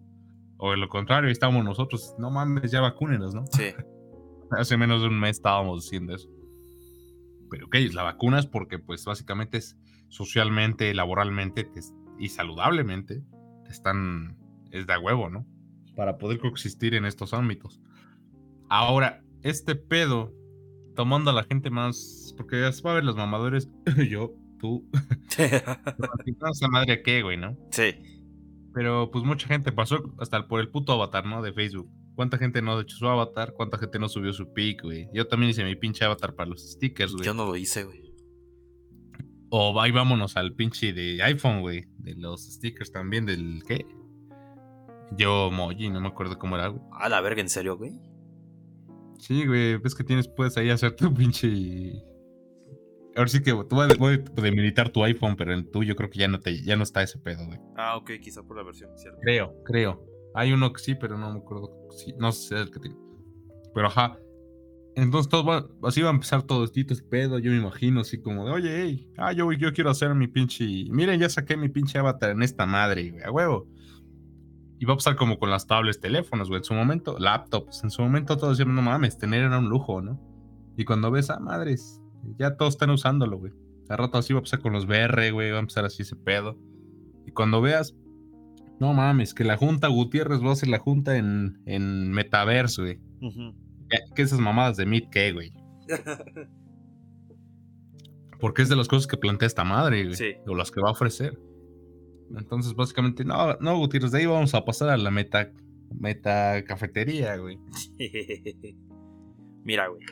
Speaker 1: O de lo contrario, ahí estamos nosotros, no mames, ya vacúnenos, ¿no?
Speaker 2: Sí.
Speaker 1: Hace menos de un mes estábamos diciendo eso. Pero ok, la vacuna es porque pues básicamente es socialmente, laboralmente te y saludablemente te están, es de a huevo, ¿no? Para poder coexistir en estos ámbitos. Ahora, este pedo tomando a la gente más. Porque ya se va a ver los mamadores. yo, tú. esa madre qué, güey, ¿no?
Speaker 2: sí.
Speaker 1: Pero pues mucha gente pasó hasta por el puto avatar, ¿no? De Facebook. ¿Cuánta gente no ha hecho su avatar? ¿Cuánta gente no subió su pic, güey? Yo también hice mi pinche avatar para los stickers, güey.
Speaker 2: Yo no lo hice, güey.
Speaker 1: O ahí vámonos al pinche de iPhone, güey. De los stickers también, del ¿qué? Yo Moji, no me acuerdo cómo era, güey.
Speaker 2: A la verga, ¿en serio, güey?
Speaker 1: Sí, güey, ves que tienes, puedes ahí hacer tu pinche. Ahora sí que tú vas a demilitar tu iPhone, pero en tuyo creo que ya no te, ya no está ese pedo, güey.
Speaker 2: Ah, ok, quizá por la versión, ¿cierto?
Speaker 1: Creo, creo. Hay uno que sí, pero no me acuerdo. Sí, no sé el que tiene. Pero ajá. Entonces todo va, así va a empezar todo este pedo, yo me imagino, así como de, oye, hey, ah, yo, yo quiero hacer mi pinche. Miren, ya saqué mi pinche avatar en esta madre, güey, a huevo. Y va a pasar como con las tablets, teléfonos, güey. En su momento, laptops. En su momento todos decían, no mames, tener era un lujo, ¿no? Y cuando ves, ah, madres, ya todos están usándolo, güey. A rato así va a pasar con los VR, güey. Va a empezar así ese pedo. Y cuando veas, no mames, que la Junta Gutiérrez va a hacer la Junta en, en Metaverse, güey. ¿Qué esas mamadas de Meet qué, güey? Porque es de las cosas que plantea esta madre, güey.
Speaker 2: Sí.
Speaker 1: O las que va a ofrecer. Entonces, básicamente, no, no, Gutiérrez, de ahí vamos a pasar a la meta, meta cafetería, güey.
Speaker 2: Mira, güey.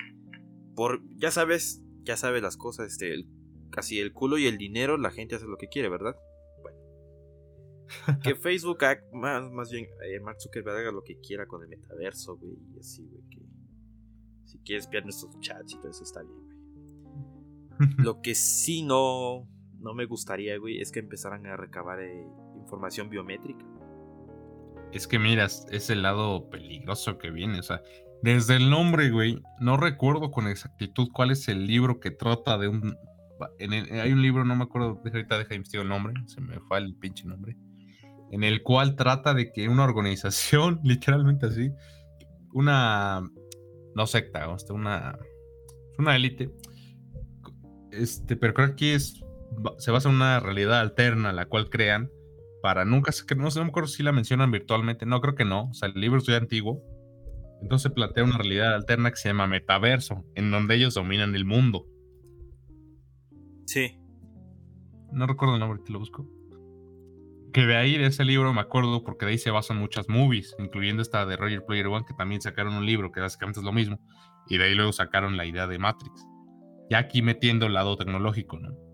Speaker 2: Por, ya sabes, ya sabes las cosas, este, el, casi el culo y el dinero, la gente hace lo que quiere, ¿verdad? Bueno. Que Facebook, más, más bien, eh, Mark Zuckerberg haga lo que quiera con el metaverso, güey, y así, güey, que si quieres ver nuestros chats y todo eso está bien, güey. Lo que sí no, no me gustaría, güey, es que empezaran a recabar eh, información biométrica.
Speaker 1: Es que miras, es el lado peligroso que viene, o sea, desde el nombre, güey, no recuerdo con exactitud cuál es el libro que trata de un... hay un libro, no me acuerdo, ahorita deja de investigar el nombre, se me fue el pinche nombre, en el cual trata de que una organización, literalmente así, una, no secta, una, una élite, este, pero creo que es se basa en una realidad alterna, la cual crean para nunca, no sé, no me acuerdo si la mencionan virtualmente, no creo que no, o sea, el libro es ya antiguo, entonces plantea una realidad alterna que se llama metaverso, en donde ellos dominan el mundo.
Speaker 2: Sí.
Speaker 1: No recuerdo el nombre, te lo busco. Que de ahí, de ese libro, me acuerdo, porque de ahí se basan muchas movies, incluyendo esta de Roger Player One, que también sacaron un libro que básicamente es lo mismo, y de ahí luego sacaron la idea de Matrix. Ya aquí metiendo el lado tecnológico, ¿no?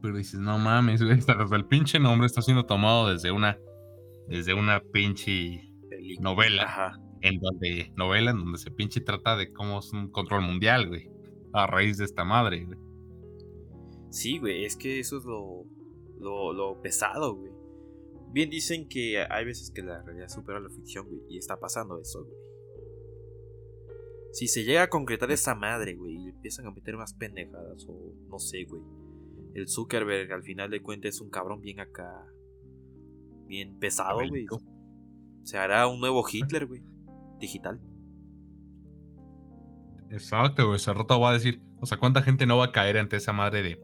Speaker 1: Pero dices, no mames, güey, hasta el pinche nombre está siendo tomado desde una, desde una pinche novela. En donde, novela en donde se pinche trata de cómo es un control mundial, güey. A raíz de esta madre, güey.
Speaker 2: Sí, güey, es que eso es lo, lo, lo pesado, güey. Bien dicen que hay veces que la realidad supera la ficción, güey, y está pasando eso, güey. Si se llega a concretar esa madre, güey, y empiezan a meter más pendejadas, o no sé, güey el Zuckerberg al final de cuentas es un cabrón bien acá. Bien pesado, güey. Se hará un nuevo Hitler, güey. Digital.
Speaker 1: Exacto, güey. Ese rato va a decir. O sea, ¿cuánta gente no va a caer ante esa madre de.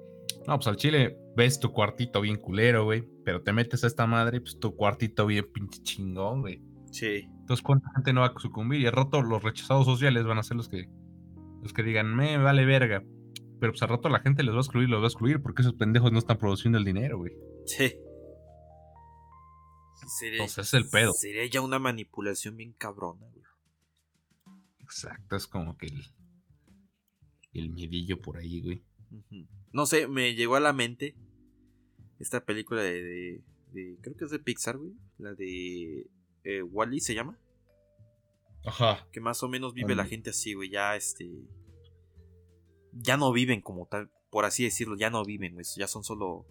Speaker 1: No, pues al chile ves tu cuartito bien culero, güey. Pero te metes a esta madre, pues tu cuartito bien pinche chingón, güey.
Speaker 2: Sí.
Speaker 1: Entonces, ¿cuánta gente no va a sucumbir? Y al rato los rechazados sociales van a ser los que. Los que digan, me vale verga pero pues al rato la gente les va a excluir, los va a excluir, porque esos pendejos no están produciendo el dinero, güey.
Speaker 2: Sí.
Speaker 1: Entonces es el pedo.
Speaker 2: Sería ya una manipulación bien cabrona, güey.
Speaker 1: Exacto, es como que el, el medillo por ahí, güey.
Speaker 2: No sé, me llegó a la mente esta película de, de, creo que es de Pixar, güey. La de eh, Wally se llama.
Speaker 1: Ajá.
Speaker 2: Que más o menos vive la gente así, güey. Ya este ya no viven como tal, por así decirlo, ya no viven, ya son solo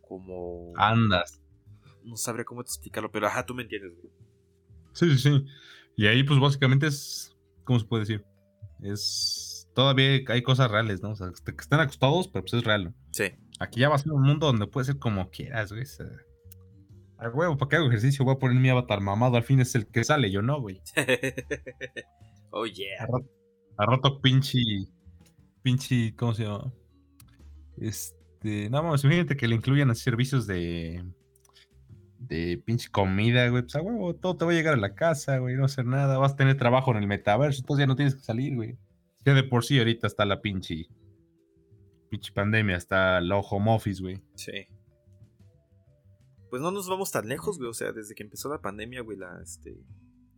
Speaker 2: como...
Speaker 1: Andas.
Speaker 2: No sabría cómo te explicarlo, pero ajá, tú me entiendes, güey.
Speaker 1: Sí, sí, sí. Y ahí pues básicamente es, ¿cómo se puede decir? Es... Todavía hay cosas reales, ¿no? O sea, que están acostados, pero pues es real.
Speaker 2: Sí.
Speaker 1: Aquí ya va a ser un mundo donde puede ser como quieras, güey. A huevo, ¿para qué hago ejercicio? Voy a poner mi avatar mamado, al fin es el que sale, yo no, güey.
Speaker 2: oh, yeah. A
Speaker 1: rato, a rato pinche pinche, ¿cómo se llama? Este, nada más, imagínate que le incluyan servicios de de pinche comida, güey, pues a huevo, todo te va a llegar a la casa, güey, no hacer nada, vas a tener trabajo en el metaverso, entonces ya no tienes que salir, güey. Ya de por sí ahorita está la pinche, pinche pandemia, está el home office, güey.
Speaker 2: Sí. Pues no nos vamos tan lejos, güey, o sea, desde que empezó la pandemia, güey, la, este,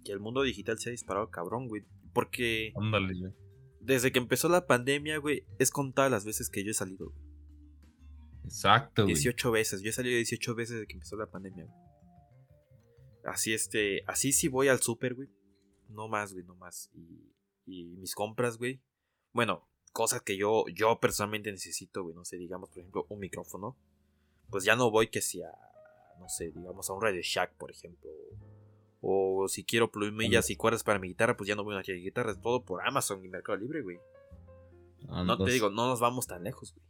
Speaker 2: que el mundo digital se ha disparado cabrón, güey, porque...
Speaker 1: Ándale, güey.
Speaker 2: Desde que empezó la pandemia, güey, es contada las veces que yo he salido. Güey.
Speaker 1: Exacto, güey.
Speaker 2: 18 veces. Yo he salido 18 veces desde que empezó la pandemia, güey. Así este. Así sí voy al súper, güey. No más, güey, no más. Y, y mis compras, güey. Bueno, cosas que yo, yo personalmente necesito, güey. No sé, digamos, por ejemplo, un micrófono. Pues ya no voy que sea. No sé, digamos, a un Radio Shack, por ejemplo. O si quiero plumillas y cuerdas para mi guitarra, pues ya no voy a una guitarra. Es todo por Amazon y Mercado Libre, güey. No te digo, no nos vamos tan lejos, güey.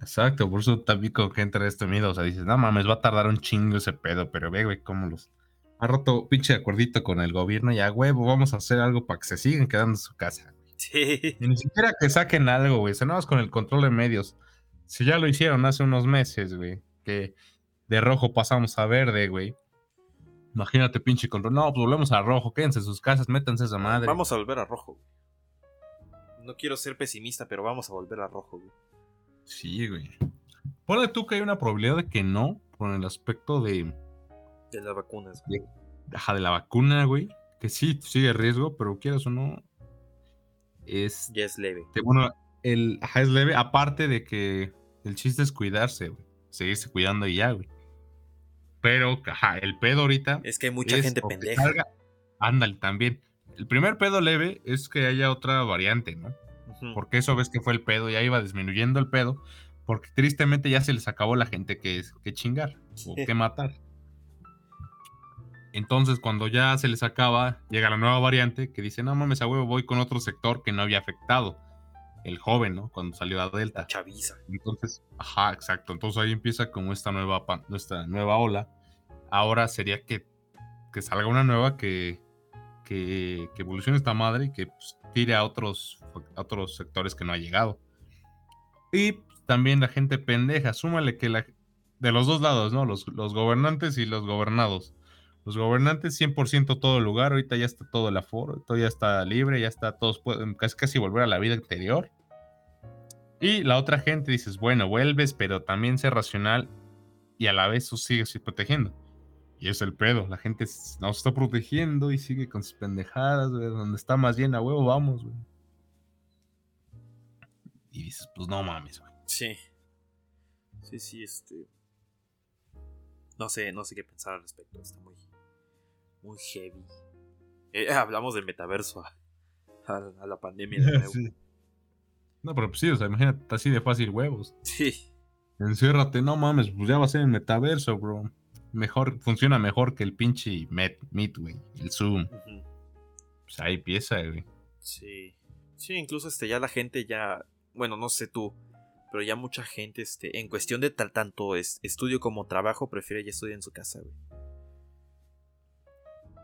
Speaker 1: Exacto, por eso también con gente de este miedo, o sea, dices, no mames, va a tardar un chingo ese pedo, pero ve, güey, cómo los... Ha roto pinche acuerdito con el gobierno y a huevo, vamos a hacer algo para que se sigan quedando en su casa.
Speaker 2: Sí.
Speaker 1: Y ni siquiera que saquen algo, güey, se con el control de medios. Si ya lo hicieron hace unos meses, güey, que de rojo pasamos a verde, güey. Imagínate, pinche control. No, pues volvemos a rojo, quédense en sus casas, métanse esa madre.
Speaker 2: Vamos a volver a rojo. No quiero ser pesimista, pero vamos a volver a rojo, güey.
Speaker 1: Sí, güey. Ponle tú que hay una probabilidad de que no, por el aspecto de.
Speaker 2: De las vacunas.
Speaker 1: De, ajá, de la vacuna, güey. Que sí, sigue riesgo, pero quieras o no. Es.
Speaker 2: Ya es leve.
Speaker 1: bueno, el, ajá, es leve. Aparte de que el chiste es cuidarse, güey. Seguirse cuidando y ya, güey. Pero, ajá, el pedo ahorita.
Speaker 2: Es que hay mucha gente pendeja.
Speaker 1: ándale, también. El primer pedo leve es que haya otra variante, ¿no? Porque eso ves que fue el pedo, ya iba disminuyendo el pedo, porque tristemente ya se les acabó la gente que, que chingar o que matar. Entonces, cuando ya se les acaba, llega la nueva variante que dice: No mames, a huevo, voy con otro sector que no había afectado. El joven, ¿no? Cuando salió a Delta.
Speaker 2: La chaviza.
Speaker 1: Entonces, ajá, exacto. Entonces ahí empieza como esta nueva, esta nueva ola. Ahora sería que, que salga una nueva que, que, que evolucione esta madre y que pues, tire a otros, otros sectores que no ha llegado. Y también la gente pendeja, súmale que la, de los dos lados, ¿no? Los, los gobernantes y los gobernados. Los gobernantes 100% todo el lugar, ahorita ya está todo el aforo, todo ya está libre, ya está, todos pueden casi, casi volver a la vida anterior. Y la otra gente dices, bueno, vuelves, pero también sé racional y a la vez sigues protegiendo. Y es el pedo, la gente nos está protegiendo y sigue con sus pendejadas, güey, donde está más bien a huevo, vamos, güey. Y dices, pues no mames, güey.
Speaker 2: Sí. Sí, sí, este. No sé, no sé qué pensar al respecto, está muy, muy heavy. Eh, hablamos del metaverso a, la pandemia de
Speaker 1: No, pero pues sí, o sea, imagínate así de fácil huevos.
Speaker 2: Sí.
Speaker 1: Enciérrate, no mames, pues ya va a ser el metaverso, bro mejor, funciona mejor que el pinche Meet, güey, el Zoom. Pues ahí empieza, güey.
Speaker 2: Sí. Sí, incluso este, ya la gente ya, bueno, no sé tú, pero ya mucha gente, este, en cuestión de tal tanto es, estudio como trabajo, prefiere ya estudiar en su casa, güey.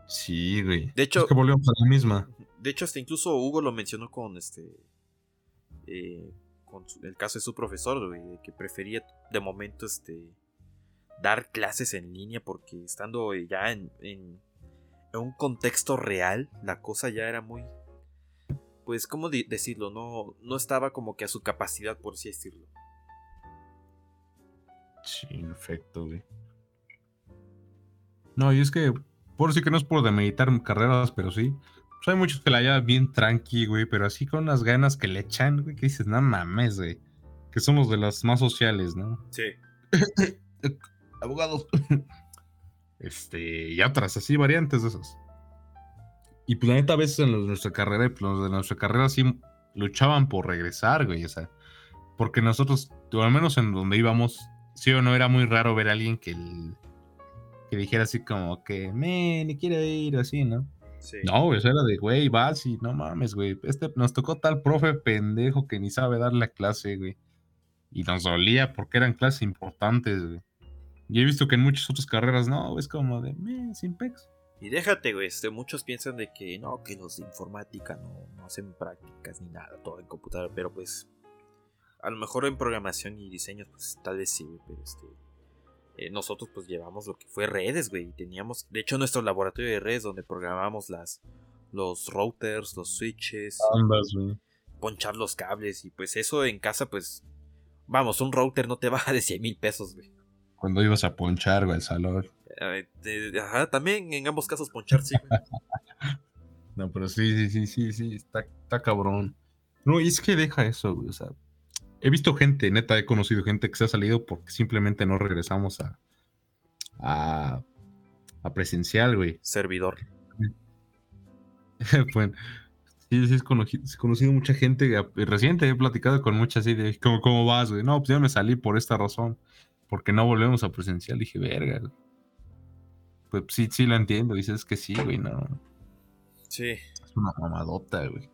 Speaker 1: Sí, güey.
Speaker 2: De hecho,
Speaker 1: es que volvemos a la misma.
Speaker 2: De hecho, hasta incluso Hugo lo mencionó con este. Eh, con el caso de su profesor, güey, que prefería de momento este dar clases en línea porque estando ya en, en, un contexto real, la cosa ya era muy... Pues, ¿cómo decirlo? No, no estaba como que a su capacidad, por así decirlo.
Speaker 1: Sí, en efecto, güey. No, y es que, por sí que no es por demeditar carreras, pero sí. Pues hay muchos que la llevan bien tranqui, güey, pero así con unas ganas que le echan, güey, que dices, no mames, güey. Que somos de las más sociales, ¿no?
Speaker 2: Sí.
Speaker 1: abogados. este, y otras así, variantes de esas. Y pues la neta, a veces en nuestra carrera, los de nuestra carrera sí luchaban por regresar, güey, o sea, porque nosotros, al menos en donde íbamos, sí o no era muy raro ver a alguien que, que dijera así como que, me, ni quiere ir, así, ¿no? Sí. No, güey, eso era de, güey, vas y no mames, güey. Este, nos tocó tal profe pendejo que ni sabe dar la clase, güey. Y nos dolía porque eran clases importantes, güey. Y he visto que en muchas otras carreras no, es como de, me, sin pex.
Speaker 2: Y déjate, güey, este, muchos piensan de que no, que los de informática no, no hacen prácticas ni nada, todo en computadora, pero pues a lo mejor en programación y diseño, pues tal vez sí, pero este, eh, nosotros pues llevamos lo que fue redes, güey. Teníamos, de hecho, nuestro laboratorio de redes donde programamos las, los routers, los switches,
Speaker 1: güey.
Speaker 2: ponchar los cables y pues eso en casa pues, vamos, un router no te baja de 100 mil pesos, güey.
Speaker 1: Cuando ibas a ponchar, güey, el salón.
Speaker 2: Eh, ajá, también en ambos casos ponchar, sí, güey.
Speaker 1: no, pero sí, sí, sí, sí, sí, está, está cabrón. No, y es que deja eso, güey, o sea, he visto gente, neta, he conocido gente que se ha salido porque simplemente no regresamos a, a, presencial, güey.
Speaker 2: Servidor.
Speaker 1: bueno, sí, sí, he conocido, mucha gente, reciente he platicado con muchas así de, ¿cómo, ¿cómo vas, güey? No, pues ya me salí por esta razón, porque no volvemos a presencial. dije, verga, Pues sí, sí lo entiendo, dices que sí, güey, no.
Speaker 2: Sí.
Speaker 1: Es una mamadota, güey.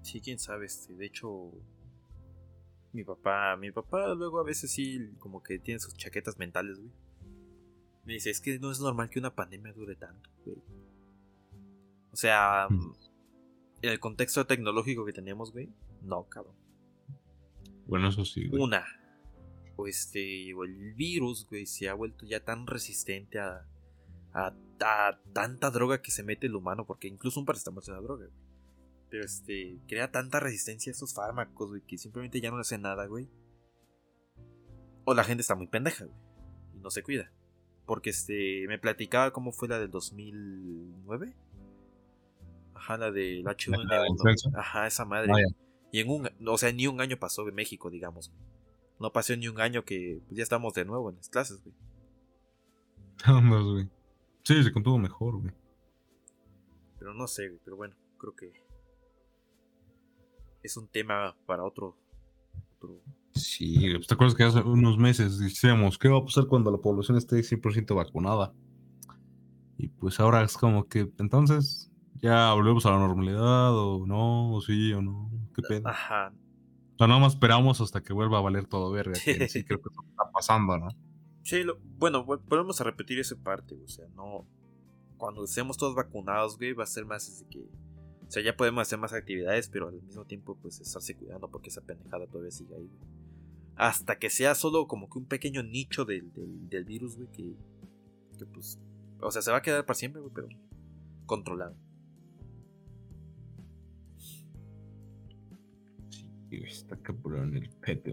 Speaker 2: Sí, quién sabe, este, de hecho, mi papá, mi papá luego a veces sí, como que tiene sus chaquetas mentales, güey. Me dice, es que no es normal que una pandemia dure tanto, güey. O sea, mm. en el contexto tecnológico que tenemos, güey, no, cabrón.
Speaker 1: Bueno, eso sí, güey.
Speaker 2: Una, o este, o el virus, güey, se ha vuelto ya tan resistente a, a, a, tanta droga que se mete el humano, porque incluso un paracetamol es una droga, güey. Pero este, crea tanta resistencia a estos fármacos, güey, que simplemente ya no hace nada, güey. O la gente está muy pendeja, güey. Y no se cuida. Porque este, me platicaba cómo fue la del 2009. Ajá, la del H1N1. Ajá, esa madre. Y en un, o sea, ni un año pasó en México, digamos. No pasó ni un año que pues, ya estamos de nuevo en las clases, güey.
Speaker 1: Vamos, güey. Sí, se contuvo mejor, güey.
Speaker 2: Pero no sé, güey, pero bueno, creo que es un tema para otro.
Speaker 1: Sí, pues, ¿te acuerdas que hace unos meses decíamos qué va a pasar cuando la población esté 100% vacunada? Y pues ahora es como que entonces ya volvemos a la normalidad o no, o sí o no, qué pena.
Speaker 2: Ajá.
Speaker 1: O sea, nada más esperamos hasta que vuelva a valer todo verga, que sí creo que eso está pasando, ¿no?
Speaker 2: Sí, bueno, volvemos a repetir esa parte, o sea, no, cuando estemos todos vacunados, güey, va a ser más así que o sea, ya podemos hacer más actividades, pero al mismo tiempo, pues estarse cuidando porque esa pendejada todavía sigue ahí, Hasta que sea solo como que un pequeño nicho del, del, virus, güey, que, que pues. O sea, se va a quedar para siempre, güey, pero controlado.
Speaker 1: Está cabrón el peto.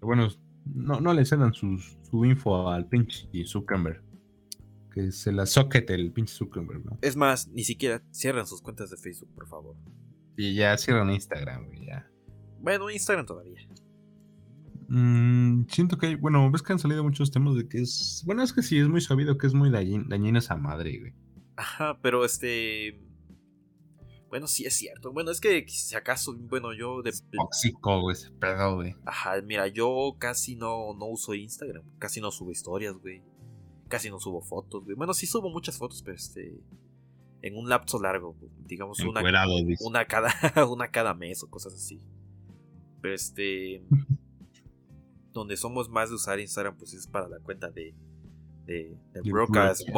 Speaker 1: Bueno, no, no le cedan su, su info al pinche Zuckerberg que se la socket el pinche Zuckerberg, ¿no?
Speaker 2: Es más, ni siquiera cierran sus cuentas de Facebook, por favor.
Speaker 1: Y ya cierran Instagram, güey, ya.
Speaker 2: Bueno, Instagram todavía.
Speaker 1: Mm, siento que hay, bueno, ves que han salido muchos temas de que es, bueno, es que sí, es muy sabido que es muy dañina esa madre, güey.
Speaker 2: Ajá, pero este... Bueno, sí es cierto. Bueno, es que si acaso, bueno, yo... De...
Speaker 1: tóxico, güey, ese pedo, güey.
Speaker 2: Ajá, mira, yo casi no, no uso Instagram. Casi no subo historias, güey. Casi no subo fotos, güey. Bueno, sí subo muchas fotos, pero este. En un lapso largo, digamos una, una, cada, una cada mes o cosas así. Pero este. donde somos más de usar Instagram, pues es para la cuenta de. De, de broadcast,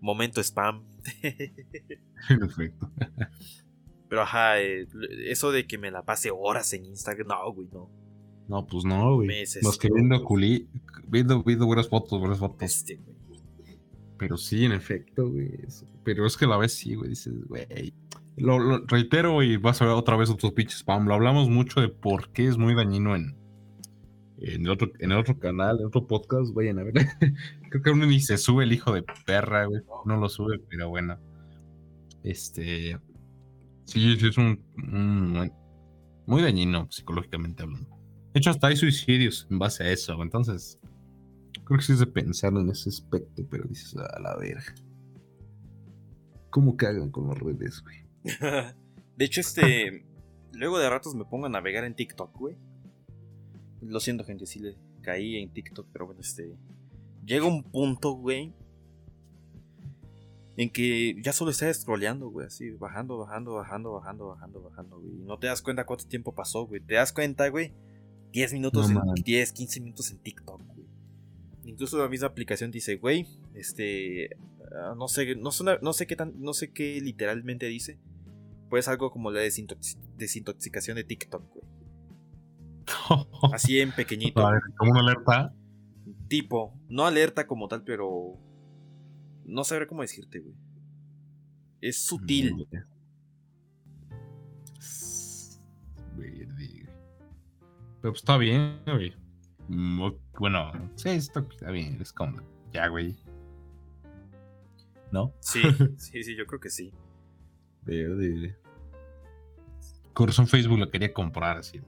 Speaker 2: momento spam.
Speaker 1: Perfecto.
Speaker 2: Pero ajá, eh, eso de que me la pase horas en Instagram, no, güey, no.
Speaker 1: No, pues no, güey. Los que viendo culi, viendo, viendo buenas fotos, buenas fotos.
Speaker 2: Este, güey.
Speaker 1: Pero sí, en efecto, güey. Pero es que a la vez sí, güey. Dices, güey. Lo, reitero y vas a ver otra vez otros pinches spam. Lo hablamos mucho de por qué es muy dañino en, en, el, otro, en el otro canal, en otro podcast. Vayan a ver. Creo que uno ni se sube el hijo de perra, güey. No lo sube, pero bueno. Este. Sí, sí, es un, un muy dañino psicológicamente hablando. De hecho, hasta hay suicidios en base a eso. Entonces, Creo que sí es de pensar en ese aspecto, pero dices, a la verga. ¿Cómo cagan con las redes, güey?
Speaker 2: de hecho, este. luego de ratos me pongo a navegar en TikTok, güey. Lo siento, gente, sí le caí en TikTok, pero bueno, este. Llega un punto, güey. En que ya solo estás scrolleando, güey, así, bajando, bajando, bajando, bajando, bajando, bajando, güey. Y no te das cuenta cuánto tiempo pasó, güey. Te das cuenta, güey. 10 minutos, en, 10, 15 minutos en TikTok, Incluso la misma aplicación dice, güey, este, ah, no sé, no, no sé qué tan, no sé qué literalmente dice. Pues algo como la desintoxicación de TikTok, güey. Así en pequeñito.
Speaker 1: ¿Como una alerta?
Speaker 2: Tipo, no alerta como tal, pero. No sabré cómo decirte, güey. Es sutil.
Speaker 1: Verde. Pero pues está bien, güey. Mm, Bueno, sí, está, está bien. Es como, ya, güey. ¿No?
Speaker 2: Sí, sí, sí, yo creo que sí.
Speaker 1: Verde. Corazón Facebook lo quería comprar así.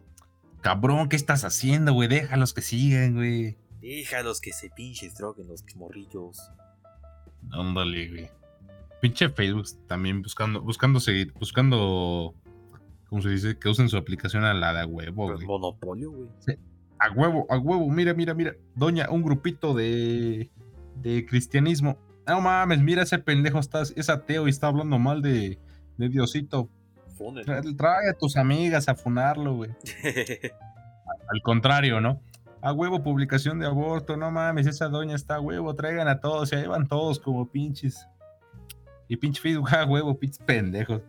Speaker 1: Cabrón, ¿qué estás haciendo, güey? Déjalos que sigan, güey.
Speaker 2: Déjalos que se pinches droguen los morrillos.
Speaker 1: Ándale, güey. Pinche Facebook también buscando, buscando seguir, buscando, ¿cómo se dice? Que usen su aplicación a la de a huevo,
Speaker 2: Pues
Speaker 1: güey.
Speaker 2: monopolio, güey.
Speaker 1: A huevo, a huevo, mira, mira, mira. Doña, un grupito de, de cristianismo. No mames, mira ese pendejo, está, es ateo y está hablando mal de, de Diosito.
Speaker 2: Funen.
Speaker 1: Trae a tus amigas a funarlo, güey. Al contrario, ¿no? A huevo, publicación de aborto, no mames, esa doña está a huevo, traigan a todos, se llevan todos como pinches. Y pinche Facebook, a huevo, pinches pendejos.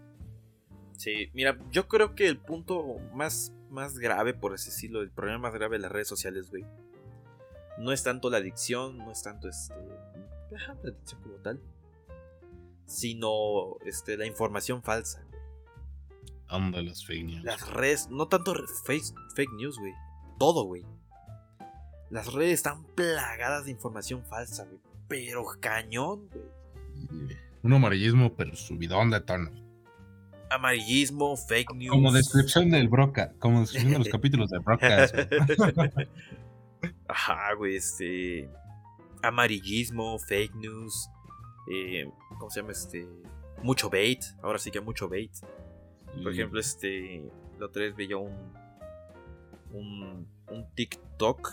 Speaker 2: Sí, mira, yo creo que el punto más, más grave, por así decirlo, el problema más grave de las redes sociales, güey, no es tanto la adicción, no es tanto este. ajá, la adicción como tal, sino este, la información falsa.
Speaker 1: Anda las fake news.
Speaker 2: Las redes, no tanto re- fake, news, güey, todo, güey. Las redes están plagadas de información falsa, güey, pero cañón, güey.
Speaker 1: Un amarillismo, pero subidón de tono.
Speaker 2: Amarillismo, fake news.
Speaker 1: Como descripción del Broca, como descripción de los capítulos de Broca.
Speaker 2: Ajá, güey, este. Amarillismo, fake news. eh, ¿Cómo se llama este? Mucho bait. Ahora sí que mucho bait. Por ejemplo, este. La otra vez veía un. Un, un TikTok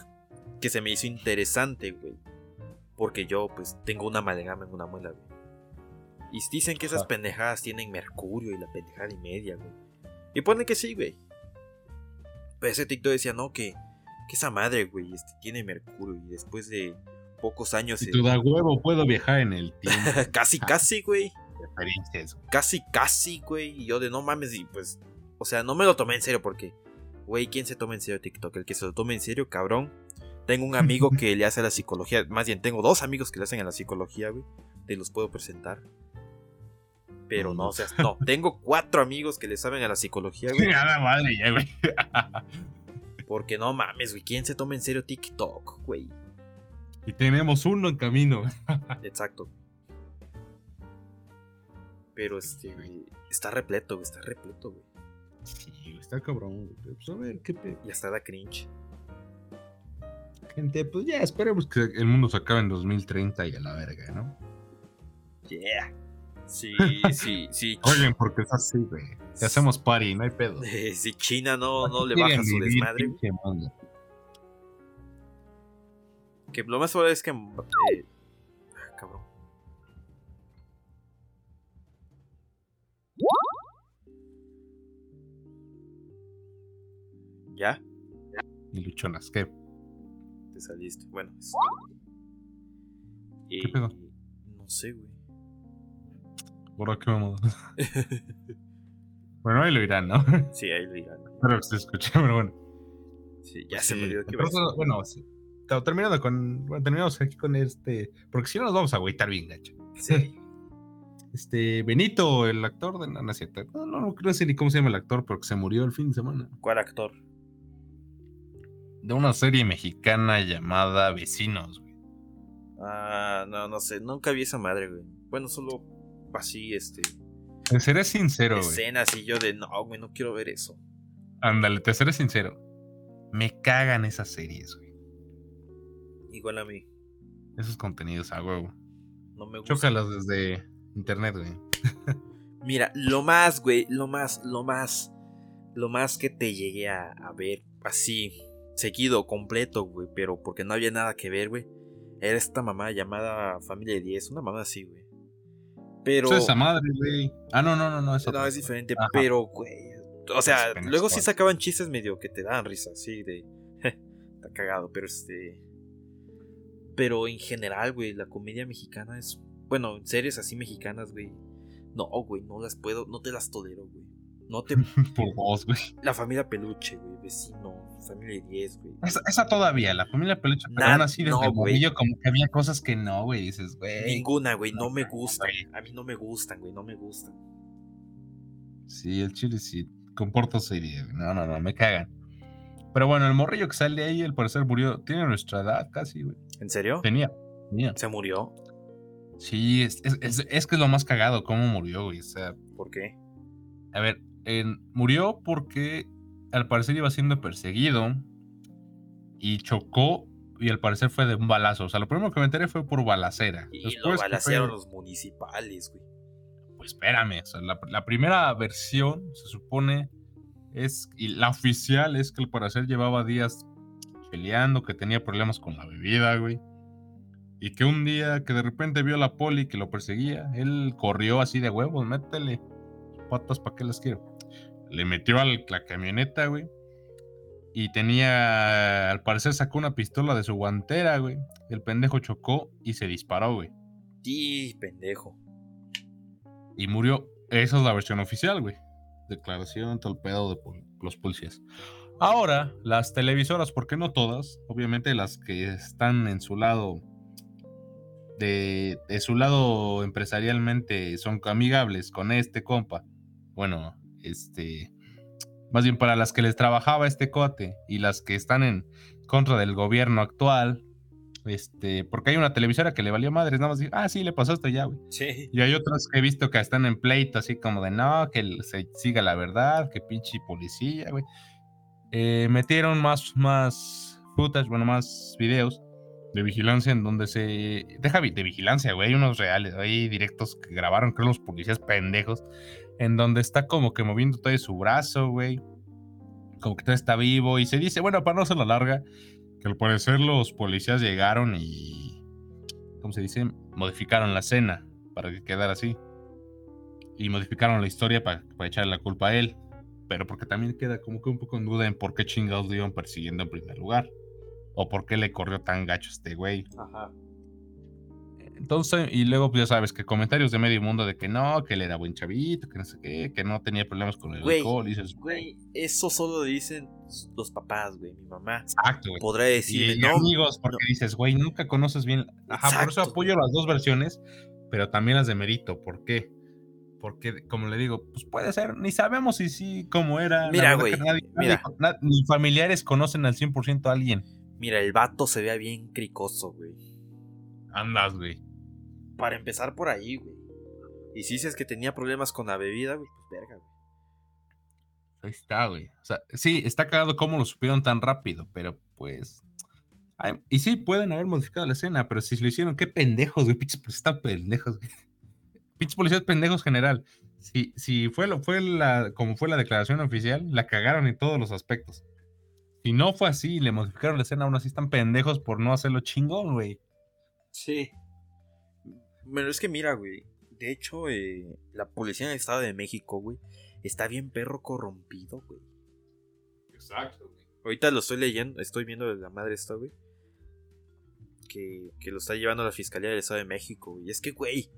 Speaker 2: que se me hizo interesante, güey. Porque yo, pues, tengo una amalgama en una muela, güey. Y dicen que esas
Speaker 1: Ajá.
Speaker 2: pendejadas tienen mercurio y la pendejada y media, güey. Y ponen que sí, güey. Pero ese TikTok decía, no, que, que esa madre, güey, este, tiene mercurio. Y después de pocos años.
Speaker 1: Si
Speaker 2: eh,
Speaker 1: tú da huevo, puedo viajar en el tiempo.
Speaker 2: casi, casi, güey. Casi, casi, güey. Y yo de no mames, y pues. O sea, no me lo tomé en serio porque. Güey, ¿quién se toma en serio TikTok? El que se lo tome en serio, cabrón. Tengo un amigo que le hace a la psicología. Más bien, tengo dos amigos que le hacen a la psicología, güey. Te los puedo presentar. Pero no, o sea, no. Tengo cuatro amigos que le saben a la psicología, güey.
Speaker 1: Nada madre, ya, güey.
Speaker 2: Porque no mames, güey. ¿Quién se toma en serio TikTok, güey?
Speaker 1: Y tenemos uno en camino.
Speaker 2: Exacto. Pero este, güey, está repleto, güey. Está repleto, güey.
Speaker 1: Sí, está cabrón, güey. Pues a ver, qué pe...
Speaker 2: Y hasta da cringe.
Speaker 1: Gente, pues ya esperemos que el mundo se acabe en 2030 y a la verga, ¿no?
Speaker 2: Yeah. Sí, sí, sí.
Speaker 1: Oigan, porque es así, güey. Si hacemos party, no hay pedo.
Speaker 2: Si China no, no le baja su desmadre, que lo más probable es que. eh, ¿Ya?
Speaker 1: Y luchonas, ¿qué?
Speaker 2: Te saliste. Bueno. es-
Speaker 1: ¿Qué
Speaker 2: Eh,
Speaker 1: pedo?
Speaker 2: No sé, güey.
Speaker 1: ¿Por qué vamos? bueno, ahí lo irán, ¿no?
Speaker 2: Sí, ahí lo dirán.
Speaker 1: Espero que se escuche, pero bueno.
Speaker 2: Sí, ya
Speaker 1: Sí,
Speaker 2: se me olvidó que
Speaker 1: entonces. Bueno, sí. Claro, terminando con. Bueno, terminamos aquí con este. Porque si no nos vamos a agüitar bien, gacho.
Speaker 2: Sí.
Speaker 1: Este. Benito, el actor de. No, no es cierto. No, no, no creo sé ni cómo se llama el actor, pero que se murió el fin de semana.
Speaker 2: ¿Cuál actor?
Speaker 1: De una serie mexicana llamada Vecinos, güey.
Speaker 2: Ah, no, no sé. Nunca vi esa madre, güey. Bueno, solo así, este.
Speaker 1: Te seré sincero, güey.
Speaker 2: escenas y yo de no, güey, no quiero ver eso.
Speaker 1: Ándale, te seré sincero. Me cagan esas series, güey.
Speaker 2: Igual a mí.
Speaker 1: Esos contenidos a huevo.
Speaker 2: No me gusta.
Speaker 1: Chócalos desde internet, güey.
Speaker 2: Mira, lo más, güey, lo más, lo más, lo más que te llegué a, a ver así, seguido, completo, güey, pero porque no había nada que ver, güey. Era esta mamá llamada Familia de 10, una mamá así, güey. Pero...
Speaker 1: Eso es esa madre, güey. Ah, no, no, no, no. Es
Speaker 2: No, es diferente,
Speaker 1: Ajá.
Speaker 2: pero, güey. O sea, luego sí sacaban chistes medio que te dan risa, así de. Está cagado, pero este. Pero en general, güey, la comedia mexicana es. Bueno, series así mexicanas, güey. No, güey, no las puedo, no te las tolero, güey. No te.
Speaker 1: Por dos, güey.
Speaker 2: La familia Peluche, güey. Vecino. Familia 10, güey.
Speaker 1: Esa, esa todavía, la familia Peluche. Pero aún así, desde
Speaker 2: no,
Speaker 1: el
Speaker 2: güey.
Speaker 1: morrillo, como que había cosas que no, güey. Dices, güey.
Speaker 2: Ninguna, güey. No
Speaker 1: no,
Speaker 2: me gustan. A mí no me gustan, güey. No me gustan.
Speaker 1: Sí, el chile sí. Comporto serie. No, no, no, me cagan. Pero bueno, el morrillo que sale ahí, al parecer murió. Tiene nuestra edad casi, güey.
Speaker 2: ¿En serio?
Speaker 1: Tenía. Tenía.
Speaker 2: ¿Se murió?
Speaker 1: Sí, es, es, es- es que es lo más cagado, cómo murió, güey. O sea,
Speaker 2: ¿Por qué?
Speaker 1: a ver, en- murió porque al parecer iba siendo perseguido y chocó y al parecer fue de un balazo. O sea, lo primero que me enteré fue por balacera.
Speaker 2: Y
Speaker 1: Después
Speaker 2: lo
Speaker 1: fue-
Speaker 2: los municipales, güey.
Speaker 1: Pues espérame, o sea, la, la primera versión se supone es, y la oficial es que al parecer llevaba días peleando, que tenía problemas con la bebida, güey. Y que un día que de repente vio a la poli que lo perseguía, él corrió así de huevos, métele patas, ¿para qué las quiero? Le metió a la camioneta, güey. Y tenía, al parecer sacó una pistola de su guantera, güey. El pendejo chocó y se disparó, güey.
Speaker 2: Sí, pendejo.
Speaker 1: y murió. Esa es la versión oficial, güey. Declaración, todo el pedo de pol- los policías. Ahora, las televisoras, porque no todas, obviamente las que están en su lado, de, de su lado empresarialmente, son amigables con este compa. Bueno, este, más bien para las que les trabajaba este cote y las que están en contra del gobierno actual, este, porque hay una televisora que le valió madres, nada más dijo, ah, sí, le pasó esto ya, güey.
Speaker 2: Sí.
Speaker 1: Y hay otras que he visto que están en pleito, así como de no, que se siga la verdad, que pinche policía, güey. Eh, metieron más, más footage, bueno, más videos de vigilancia en donde se. Deja de vigilancia, güey. Hay unos reales, hay directos que grabaron, creo, los policías pendejos, en donde está como que moviendo todo su brazo, güey. Como que todo está vivo. Y se dice, bueno, para no hacer la larga, que al parecer los policías llegaron y. ¿Cómo se dice? Modificaron la escena para que quedara así. Y modificaron la historia para, para echarle la culpa a él. Pero porque también queda como que un poco en duda en por qué chingados lo iban persiguiendo en primer lugar. O por qué le corrió tan gacho a este güey.
Speaker 2: Ajá.
Speaker 1: Entonces, y luego pues ya sabes que comentarios de medio mundo de que no, que él era buen chavito, que no sé qué, que no tenía problemas con el
Speaker 2: Güey,
Speaker 1: alcohol. Y dices,
Speaker 2: Güey, eso solo dicen los papás, güey. Mi mamá
Speaker 1: exacto, güey.
Speaker 2: podrá decirme,
Speaker 1: Y
Speaker 2: no.
Speaker 1: amigos, porque
Speaker 2: no.
Speaker 1: dices, güey, nunca conoces bien. Ajá, por eso apoyo las dos versiones, pero también las de mérito. ¿Por qué? Porque, como le digo, pues puede ser, ni sabemos si sí, cómo era.
Speaker 2: Mira, güey,
Speaker 1: nadie-
Speaker 2: mira.
Speaker 1: nadie- ni familiares conocen al 100% a alguien.
Speaker 2: Mira, el vato se vea bien cricoso, güey.
Speaker 1: Andas, güey.
Speaker 2: Para empezar por ahí, güey. Y si dices que tenía problemas con la bebida, güey, pues verga, güey.
Speaker 1: Ahí está, güey. O sea, sí, está cagado cómo lo supieron tan rápido, pero pues. ay, y sí, pueden haber modificado la escena, pero si lo hicieron, qué pendejos, güey. Pinches policías están pendejos, güey. Pinches policías pendejos general. Si, si fue, lo, fue la, como fue la declaración oficial, la cagaron en todos los aspectos. Si no fue así y le modificaron la escena, aún así están pendejos por no hacerlo chingón, güey.
Speaker 2: Sí. Pero es que mira, güey. De hecho, eh, la policía en el Estado de México, güey, está bien perro corrompido, güey.
Speaker 1: Exacto, güey.
Speaker 2: Ahorita lo estoy leyendo, estoy viendo de la madre esta, güey. Que, que lo está llevando la Fiscalía del Estado de México, güey. Y es que, güey,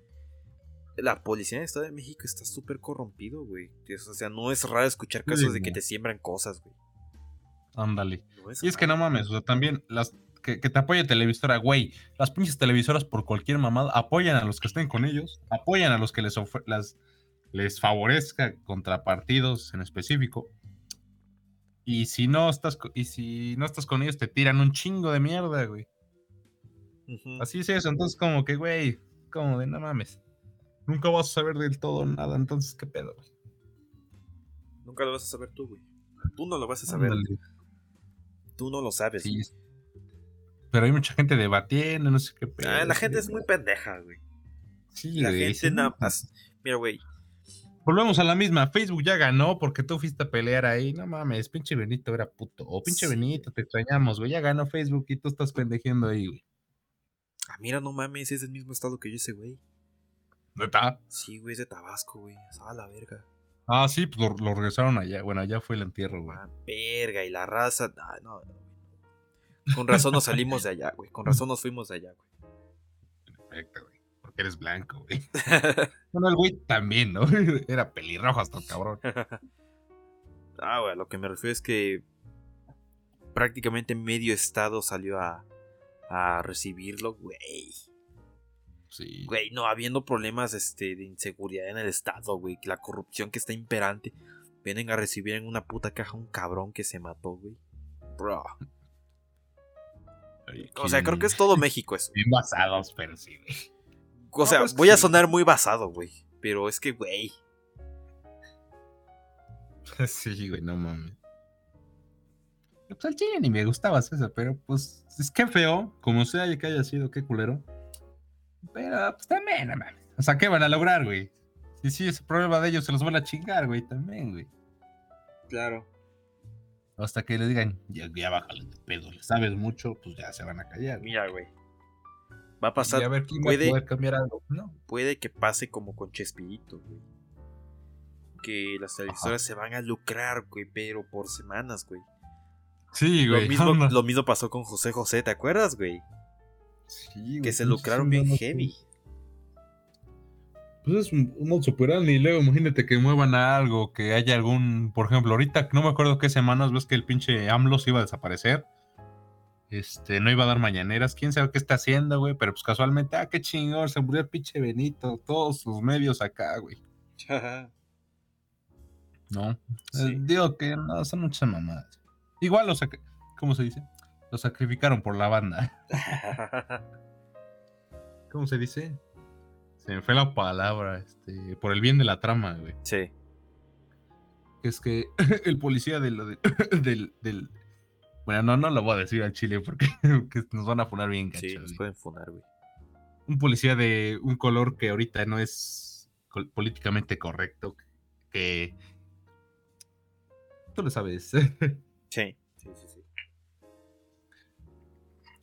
Speaker 2: la policía del Estado de México está súper corrompido, güey. O sea, no es raro escuchar
Speaker 1: Sí,
Speaker 2: casos de que te siembran cosas, güey.
Speaker 1: Ándale.
Speaker 2: No
Speaker 1: Y es que no mames, o sea, también las que, que te apoye televisora, güey. Las pinches televisoras por cualquier mamada apoyan a los que estén con ellos, apoyan a los que les, las, les favorezca contra partidos en específico. Y si no estás y si no estás con ellos te tiran un chingo de mierda, güey. Así es eso, entonces como que, güey, como de no mames. Nunca vas a saber del todo nada, entonces qué pedo, güey.
Speaker 2: Nunca lo vas a saber tú, güey. Tú no lo vas a saber.
Speaker 1: Ándale.
Speaker 2: Tú no lo sabes.
Speaker 1: Sí,
Speaker 2: güey.
Speaker 1: Pero hay mucha gente debatiendo, no sé qué pedo.
Speaker 2: Ah, la gente es muy pendeja, güey.
Speaker 1: Sí,
Speaker 2: La
Speaker 1: güey,
Speaker 2: gente
Speaker 1: sí.
Speaker 2: nada más. Mira, güey.
Speaker 1: Volvemos a la misma. Facebook ya ganó porque tú fuiste a pelear ahí. No mames, pinche Benito era puto. O pinche
Speaker 2: Sí.
Speaker 1: Benito, te extrañamos, güey. Ya ganó Facebook y tú estás pendejeando ahí, güey.
Speaker 2: Ah, mira, no mames, es del mismo estado que yo ese, güey.
Speaker 1: ¿Neta?
Speaker 2: Sí, güey, es de Tabasco, güey. Ah, la verga.
Speaker 1: Ah, sí, pues lo, lo regresaron allá. Bueno, allá fue el entierro, güey.
Speaker 2: Ah, verga, y la raza. Ah, no, no. Con razón nos salimos de allá, güey. Con razón nos fuimos de allá, güey.
Speaker 1: Perfecto, güey. ¿Por eres blanco, güey. bueno, el güey también, ¿no? Era pelirrojo hasta el cabrón.
Speaker 2: ah, güey, lo que me refiero es que prácticamente medio estado salió a, a recibirlo, güey.
Speaker 1: Sí.
Speaker 2: Güey, no, habiendo problemas este, de inseguridad en el estado, güey. La corrupción que está imperante. Vienen a recibir en una puta caja un cabrón que se mató, güey. Bro. O sea, creo que es todo México eso.
Speaker 1: Bien basados, pero sí, güey.
Speaker 2: O sea,
Speaker 1: pues
Speaker 2: voy a
Speaker 1: sí.
Speaker 2: sonar muy basado, güey. Pero es que, güey.
Speaker 1: Sí, güey, no mames. Pues al chile ni me gustaba eso, pero pues es que feo, como sea que haya sido, qué culero. Pero pues también, no mames. O sea, ¿qué van a lograr, güey? Si sí, ese problema de ellos se los van a chingar, güey, también, güey.
Speaker 2: Claro.
Speaker 1: Hasta que le digan, ya, ya bájale de pedo, le sabes mucho, pues ya se van a callar.
Speaker 2: Mira, güey. Va a pasar.
Speaker 1: y a ver quién
Speaker 2: puede-
Speaker 1: va a poder cambiar algo. No.
Speaker 2: Puede que pase como con Chespirito, güey. Que las televisoras se van a lucrar, güey, pero por semanas, güey.
Speaker 1: Sí,
Speaker 2: Lo
Speaker 1: güey.
Speaker 2: mismo,
Speaker 1: anda.
Speaker 2: lo mismo pasó con José José, ¿te acuerdas, güey?
Speaker 1: Sí, güey,
Speaker 2: Que se lucraron
Speaker 1: sí,
Speaker 2: bien
Speaker 1: no, no,
Speaker 2: heavy.
Speaker 1: Pues es un, un modus operandi, y luego imagínate que muevan a algo, que haya algún, por ejemplo, ahorita no me acuerdo qué semanas ves que el pinche AMLO se iba a desaparecer. Este, no iba a dar mañaneras, quién sabe qué está haciendo, güey, pero pues casualmente, ah, qué chingón, se murió el pinche Benito, todos sus medios acá, güey. No,
Speaker 2: Sí.
Speaker 1: Eh, digo que no, son muchas mamadas. Igual los, ¿cómo se dice? Los sacrificaron por la banda. ¿Cómo se dice? Se me fue la palabra, este, por el bien de la trama, güey.
Speaker 2: sí.
Speaker 1: es que el policía de lo de- del, del- Bueno, no, no lo voy a decir al chile porque que nos van a poner bien
Speaker 2: Sí,
Speaker 1: gacho,
Speaker 2: nos
Speaker 1: güey.
Speaker 2: pueden funar, güey.
Speaker 1: Un policía de un color que ahorita no es políticamente correcto, que... Tú lo sabes.
Speaker 2: Sí. Sí, sí, sí.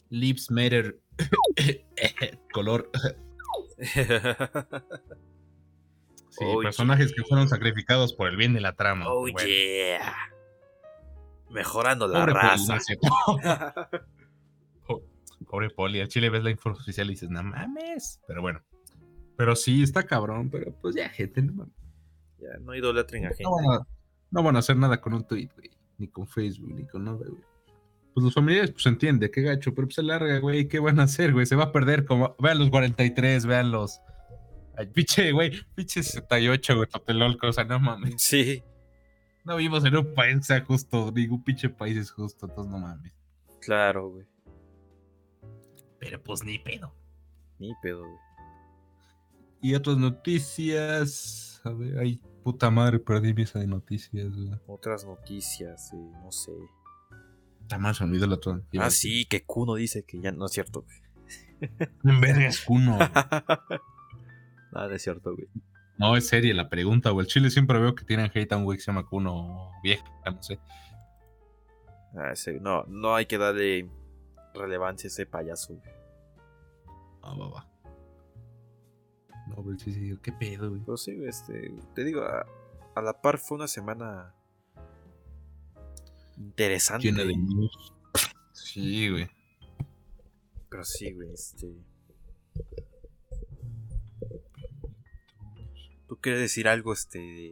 Speaker 1: Lips Matter. color. Sí,
Speaker 2: Oh,
Speaker 1: personajes que fueron sacrificados por el bien de la trama.
Speaker 2: oh,
Speaker 1: Bueno,
Speaker 2: yeah. Mejorando la
Speaker 1: pobre Poli,
Speaker 2: raza.
Speaker 1: no. Pobre Poli, al chile ves la info oficial y dices, no mames. Pero bueno. Pero sí, está cabrón, pero pues ya, gente, no mames.
Speaker 2: ya, no idolatren a gente.
Speaker 1: No van a, no van a hacer nada con un tweet, güey. Ni con Facebook, ni con nada, güey. Pues los familiares, pues entiende, qué gacho, pero pues se larga, güey. ¿Qué van a hacer, güey? Se va a perder como. Vean los 43, vean los. Ay, pinche, güey. Pinche 68, güey. Tlatelolco, o sea, no mames.
Speaker 2: Sí,
Speaker 1: No vivimos en un país que sea justo. Ningún pinche país es justo, entonces no mames.
Speaker 2: claro, güey.
Speaker 1: Pero pues ni pedo.
Speaker 2: Ni pedo, güey.
Speaker 1: Y otras noticias. A ver, ay, puta madre, perdí mi esa de noticias, güey.
Speaker 2: Otras noticias, eh, no sé.
Speaker 1: Está olvidó la otra.
Speaker 2: Ah, sí, que Kuno dice que ya no es cierto, güey.
Speaker 1: En verga es cuno.
Speaker 2: Nada, no es cierto, güey.
Speaker 1: No, es seria la pregunta, güey. El Chile siempre veo que tienen hate a un güey que se llama Kuno vieja, no sé.
Speaker 2: Ah, no, no hay que darle relevancia a ese payaso, güey.
Speaker 1: Ah, va, va. No, pero sí, sí, qué pedo, güey.
Speaker 2: Pero sí, este, te digo, a, a la par fue una semana interesante.
Speaker 1: Llena de news. Sí, güey.
Speaker 2: Pero sí, güey, este. ¿Tú quieres decir algo, este,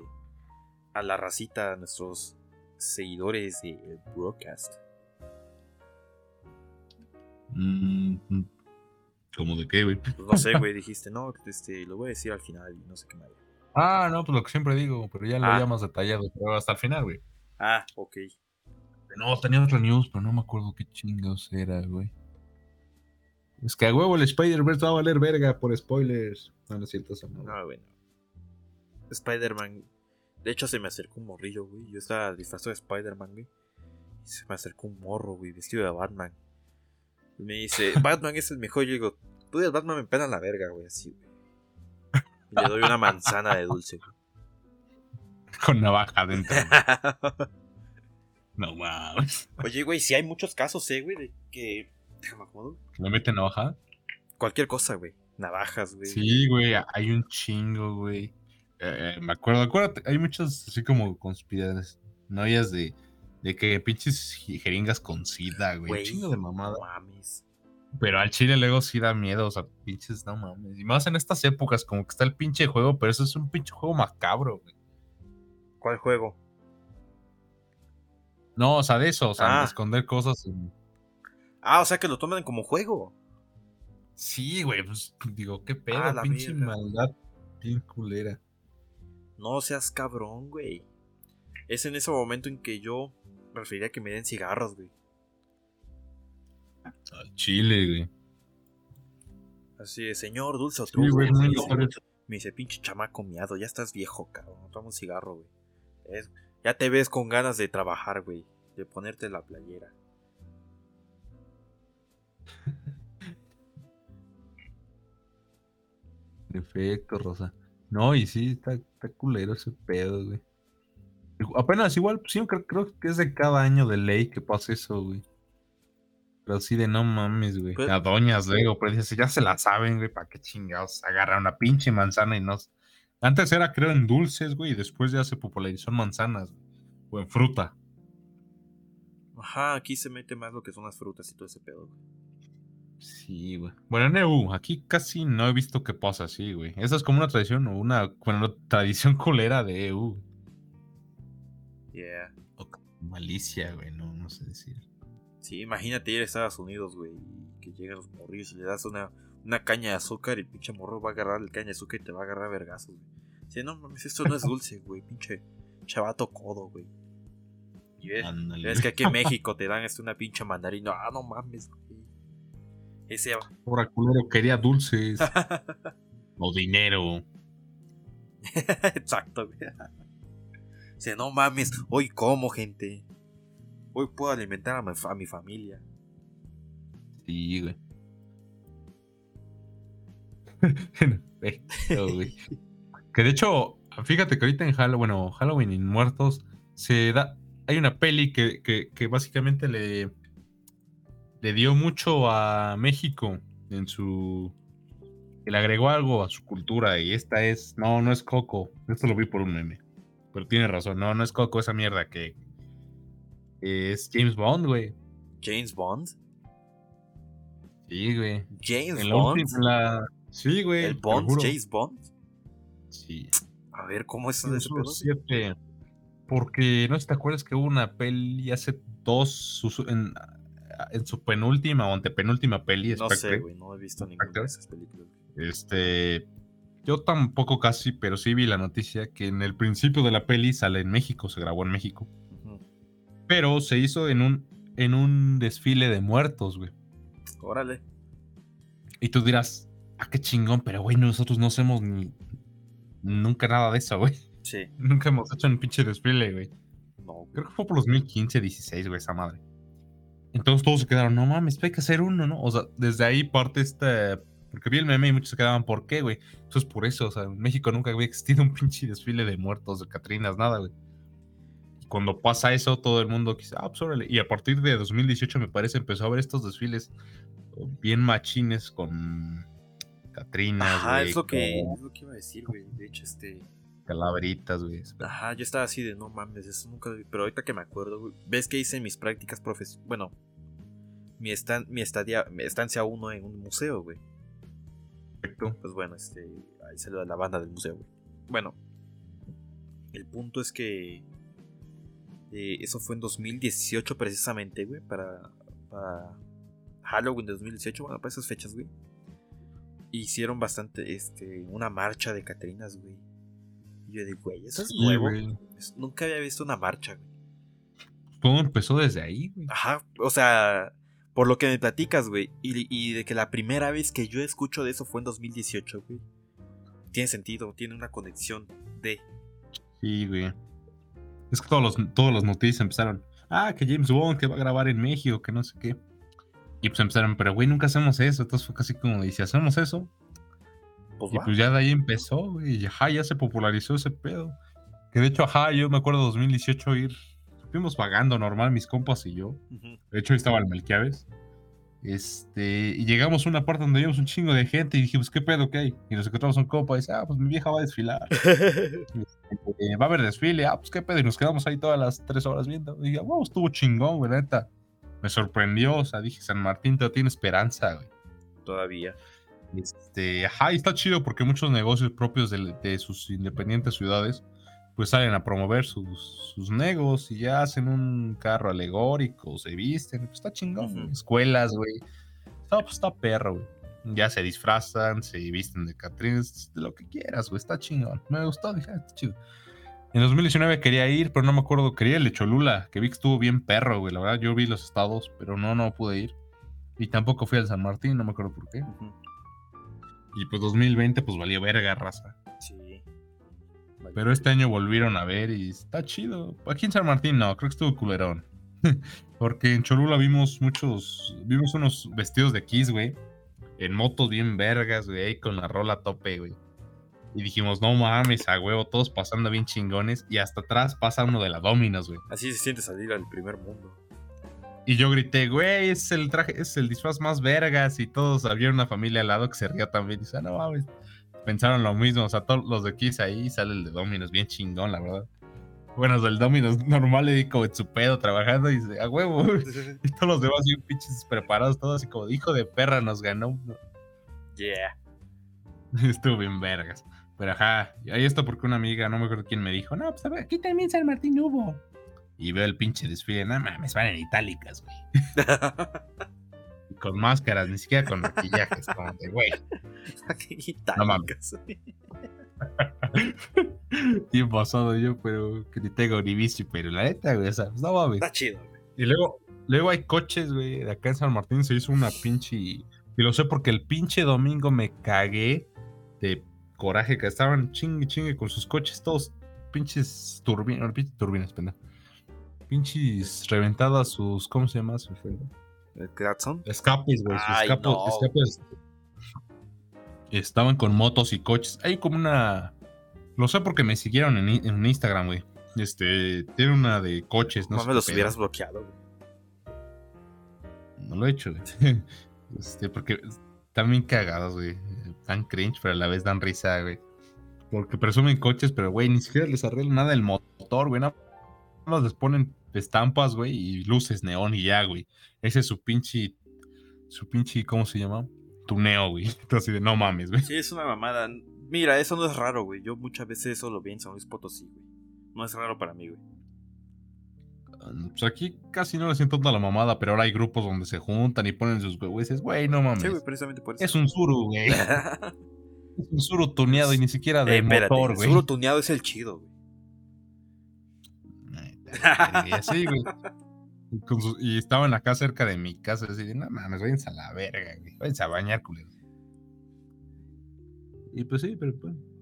Speaker 2: a la racita, a nuestros seguidores de Broadcast?
Speaker 1: Mm. ¿Cómo de qué, güey?
Speaker 2: Pues no sé, güey, dijiste, no, este, lo voy a decir al final y no sé qué más.
Speaker 1: Ah, no, pues lo que siempre digo, pero ya lo
Speaker 2: Ah.
Speaker 1: más detallado, pero hasta el final, güey.
Speaker 2: Ah, ok.
Speaker 1: No, tenía otra news, pero no me acuerdo qué chingados era, güey. Es que a huevo el Spider-Verse va a valer verga por spoilers. No, no es cierto eso, no.
Speaker 2: No, bueno. Spider-Man. De hecho, se me acercó un morrillo, güey. Yo estaba disfrazado de Spider-Man, güey. Y se me acercó un morro, güey, vestido de Batman. Y me dice, Batman es el mejor. Yo digo, tú de Batman me pena la verga, güey, así, güey. Y le doy una manzana de dulce, güey.
Speaker 1: Con navaja adentro. no mames.
Speaker 2: Oye, güey, si hay muchos casos, eh, güey, de que. Déjame acomodo.
Speaker 1: ¿Le meten navaja?
Speaker 2: Cualquier cosa, güey. Navajas, güey.
Speaker 1: Sí, güey, hay un chingo, güey. Eh, me acuerdo, acuérdate, hay muchas así como conspiraciones de, de que pinches jeringas con sida, güey. Un chingo de mamada.
Speaker 2: No mames.
Speaker 1: Pero al chile luego sí da miedo, o sea, pinches, no mames. Y más en estas épocas, como que está el pinche juego, pero eso es un pinche juego macabro, güey.
Speaker 2: ¿Cuál juego?
Speaker 1: No, o sea, de eso, o sea,
Speaker 2: Ah.
Speaker 1: de esconder cosas. en-
Speaker 2: Ah, o sea que lo toman como juego.
Speaker 1: Sí, güey, pues digo, qué pedo,
Speaker 2: Ah, la
Speaker 1: pinche maldad, bien culera.
Speaker 2: No seas cabrón, güey. Es en ese momento en que yo preferiría que me den cigarros, güey.
Speaker 1: Al chile, güey.
Speaker 2: Así de, señor, dulce o
Speaker 1: Sí,
Speaker 2: truco.
Speaker 1: güey,
Speaker 2: Me. Me dice, pinche chamaco miado, ya estás viejo, cabrón. Toma un cigarro, güey. Es- ya te ves con ganas de trabajar, güey. De ponerte la playera.
Speaker 1: Perfecto, Rosa. No, y sí, está, está culero ese pedo, güey. Apenas igual, pues, sí, creo, creo que es de cada año de ley que pasa eso, güey. Pero sí de no mames, güey.
Speaker 2: Pues-
Speaker 1: A doñas luego, pero dices, ya se la saben, güey, para qué chingados agarra una pinche manzana y no. Antes era, creo, en dulces, güey, y después ya se popularizó en manzanas, güey. O en fruta.
Speaker 2: Ajá, aquí se mete más lo que son las frutas y todo ese pedo, güey.
Speaker 1: Sí, güey. Bueno, en EU, aquí casi no he visto que pasa así, güey. Esa es como una tradición o una, bueno, no, tradición culera de EU.
Speaker 2: Yeah.
Speaker 1: O malicia, güey, no, no sé decir.
Speaker 2: Sí, imagínate ir a Estados Unidos, güey. Y que lleguen los morrillos y le das una, una caña de azúcar y el pinche morro va a agarrar el caña de azúcar y te va a agarrar vergazos, güey. Sí, no mames, esto no es dulce, güey. Pinche chavato codo, güey. Y ves, ves que aquí en México te dan este una pinche mandarina. Ah, no mames, güey. Ese
Speaker 1: Ahora culero quería dulces o dinero.
Speaker 2: Exacto, güey. Dice, no mames, hoy como, gente. Hoy puedo alimentar a mi, a mi familia.
Speaker 1: Sí, güey. Que de hecho, fíjate que ahorita en Halloween, bueno, Halloween y Muertos, se da. Hay una peli que, que, que básicamente le, le dio mucho a México en su. que le agregó algo a su cultura. Y esta es. No, no es Coco. Esto lo vi por un meme. Pero tiene razón. No, no es Coco, esa mierda que. Es James Bond, güey.
Speaker 2: James Bond.
Speaker 1: Sí, güey.
Speaker 2: James
Speaker 1: En la
Speaker 2: Bond.
Speaker 1: última. la- Sí, güey.
Speaker 2: ¿El Bond? ¿James Bond?
Speaker 1: Sí.
Speaker 2: A ver, ¿cómo es
Speaker 1: los siete. Porque no sé si te acuerdas que hubo una peli hace dos. en, en su penúltima o antepenúltima peli.
Speaker 2: No sé, güey, no he visto ninguna de esas películas.
Speaker 1: Este. Yo tampoco casi, pero sí vi la noticia que en el principio de la peli sale en México, se grabó en México. Pero se hizo en un, en un desfile de muertos, güey.
Speaker 2: Órale.
Speaker 1: Y tú dirás, ah, qué chingón, pero güey, nosotros no hacemos ni. Nunca nada de eso, güey.
Speaker 2: Sí.
Speaker 1: Nunca hemos hecho un pinche desfile, güey.
Speaker 2: No, güey.
Speaker 1: Creo que fue por los 2015, 16, güey, esa madre. Entonces todos se quedaron, no mames, hay que hacer uno, ¿no? O sea, desde ahí parte este. Porque vi el meme y muchos se quedaban, ¿por qué, güey? Entonces por eso, o sea, en México nunca había existido un pinche desfile de muertos, de Catrinas, nada, güey. Y cuando pasa eso, todo el mundo quizá, ah, pues órale. Y a partir de 2018, me parece, empezó a ver estos desfiles bien machines con Catrinas,
Speaker 2: Ajá,
Speaker 1: güey,
Speaker 2: es lo que, es lo que iba a decir, güey. De hecho, este.
Speaker 1: calaveritas, güey.
Speaker 2: Ajá, yo estaba así de no mames, eso nunca. Pero ahorita que me acuerdo, güey. ¿Ves que hice mis prácticas profesionales? Bueno, mi, estan mi, estadía, mi estancia uno en un museo, güey.
Speaker 1: Perfecto.
Speaker 2: Pues bueno, este. Ahí salió de la banda del museo, güey. Bueno, el punto es que. eh, eso fue en 2018 precisamente, güey. Para, para Halloween de 2018, bueno, para esas fechas, güey. Hicieron bastante, este, una marcha de Catrinas, güey. Y yo digo, güey, eso es
Speaker 1: Sí,
Speaker 2: nuevo.
Speaker 1: güey.
Speaker 2: Nunca había visto una marcha, güey.
Speaker 1: Todo empezó desde ahí, güey.
Speaker 2: Ajá, o sea, por lo que me platicas, güey. Y, y de que la primera vez que yo escucho de eso fue en 2018, güey. Tiene sentido, tiene una conexión de.
Speaker 1: Sí, güey. Es que todos los, todos los noticias empezaron. Ah, que James Bond que va a grabar en México, que no sé qué. Y pues empezaron, pero güey, nunca hacemos eso. Entonces fue casi como, y si hacemos eso,
Speaker 2: Pues
Speaker 1: y
Speaker 2: va.
Speaker 1: pues ya de ahí empezó, güey. Y ajá, ya se popularizó ese pedo. Que de hecho, ajá, yo me acuerdo de 2018 ir. Fuimos vagando normal, mis compas y yo.
Speaker 2: Ujú.
Speaker 1: De hecho, ahí estaba el Melquiaves. Este, y llegamos a una parte donde vimos un chingo de gente y dijimos, ¿qué pedo que hay? Y nos encontramos un compa y dice, ah, pues mi vieja va a desfilar. Eh, va a haber desfile, ah, pues qué pedo. Y nos quedamos ahí todas las tres horas viendo. Y dije, wow, estuvo chingón, güey, neta. Me sorprendió, o sea, dije, San Martín todavía tiene esperanza, güey.
Speaker 2: Todavía.
Speaker 1: Este, ajá, y está chido porque muchos negocios propios de, sus independientes ciudades, pues salen a promover sus, sus negocios y ya hacen un carro alegórico, se visten, pues está chingón, escuelas, güey. Está, pues, está perro, güey. Ya se disfrazan, se visten de Catrines, de lo que quieras, güey, está chingón. Me gustó, dije, ah, está chido. En 2019 quería ir, pero no me acuerdo. Quería el de Cholula, que vi que estuvo bien perro, güey. La verdad, yo vi los estados, pero no, no pude ir. Y tampoco fui al San Martín, no me acuerdo por qué. Y pues 2020, pues valió verga, raza. Sí. Pero este año volvieron a ver y está chido. Aquí en San Martín no, creo que estuvo culerón. Porque en Cholula vimos muchos, vimos unos vestidos de Kiss, güey. En motos bien vergas, güey, ahí con la rola a tope, güey. Y dijimos, no mames, a huevo, todos pasando bien chingones. Y hasta atrás pasa uno de la Dominos, güey.
Speaker 2: Así se siente salir al primer mundo.
Speaker 1: Y yo grité, güey, es el traje, es el disfraz más vergas. Y todos había una familia al lado que se ría también. Y dice, no mames. Pensaron lo mismo, o sea, todos los de Kiss ahí sale el de Dominos, bien chingón, la verdad. Bueno, del Dominos normal le digo en su pedo trabajando y dice, a huevo. y todos los demás bien pinches preparados, todos así como, hijo de perra, nos ganó.
Speaker 2: Yeah.
Speaker 1: Estuvo bien vergas. Pero ajá, ahí esto porque una amiga, no me acuerdo quién me dijo, no, pues a ver, aquí también San Martín hubo. Y veo el pinche desfile, no mames, van en itálicas, güey. con máscaras, ni siquiera con maquillajes, como de, güey.
Speaker 2: No mames.
Speaker 1: Tiempo pasado yo, pero que ni tengo ni bici, pero la neta, güey, o sea, pues, no mames.
Speaker 2: Está chido,
Speaker 1: güey. Y luego, luego hay coches, güey, de acá en San Martín se hizo una pinche. Y lo sé porque el pinche domingo me cagué de coraje que estaban chingue chingue con sus coches, todos pinches turbinas, pinches turbinas, pena. Pinches reventadas sus, ¿cómo se llama? Su
Speaker 2: ¿El?
Speaker 1: Escapes, güey, sus escapes. Estaban con motos y coches. Hay como una. Lo sé porque me siguieron en, en Instagram, güey. Este, tiene una de coches,
Speaker 2: no, no me los hubieras bloqueado,
Speaker 1: güey. No lo he hecho, güey. Este, porque están bien cagados, güey tan cringe, pero a la vez dan risa, güey. Porque presumen coches, pero, güey, ni siquiera les arreglan nada el motor, güey. Nada más les ponen estampas, güey, y luces neón y ya, güey. Ese es su pinche, su pinche, ¿cómo se llama? Tuneo, güey. Entonces, no mames, güey.
Speaker 2: Sí, es una mamada. Mira, eso no es raro, güey. Yo muchas veces eso lo vi en San Luis Potosí, güey. No es raro para mí, güey.
Speaker 1: Pues aquí casi no le siento tanta la mamada, pero ahora hay grupos donde se juntan y ponen sus güeyes. Güey, no mames.
Speaker 2: precisamente por eso.
Speaker 1: Es un suru, güey. es un suru tuneado y ni siquiera de eh, motor, güey.
Speaker 2: El suru tuneado es el chido, güey.
Speaker 1: y güey. Y, estaban acá cerca de mi casa. Así de, no mames, váyanse a la verga, güey. Váyanse a bañar, culero. Y pues sí, pero,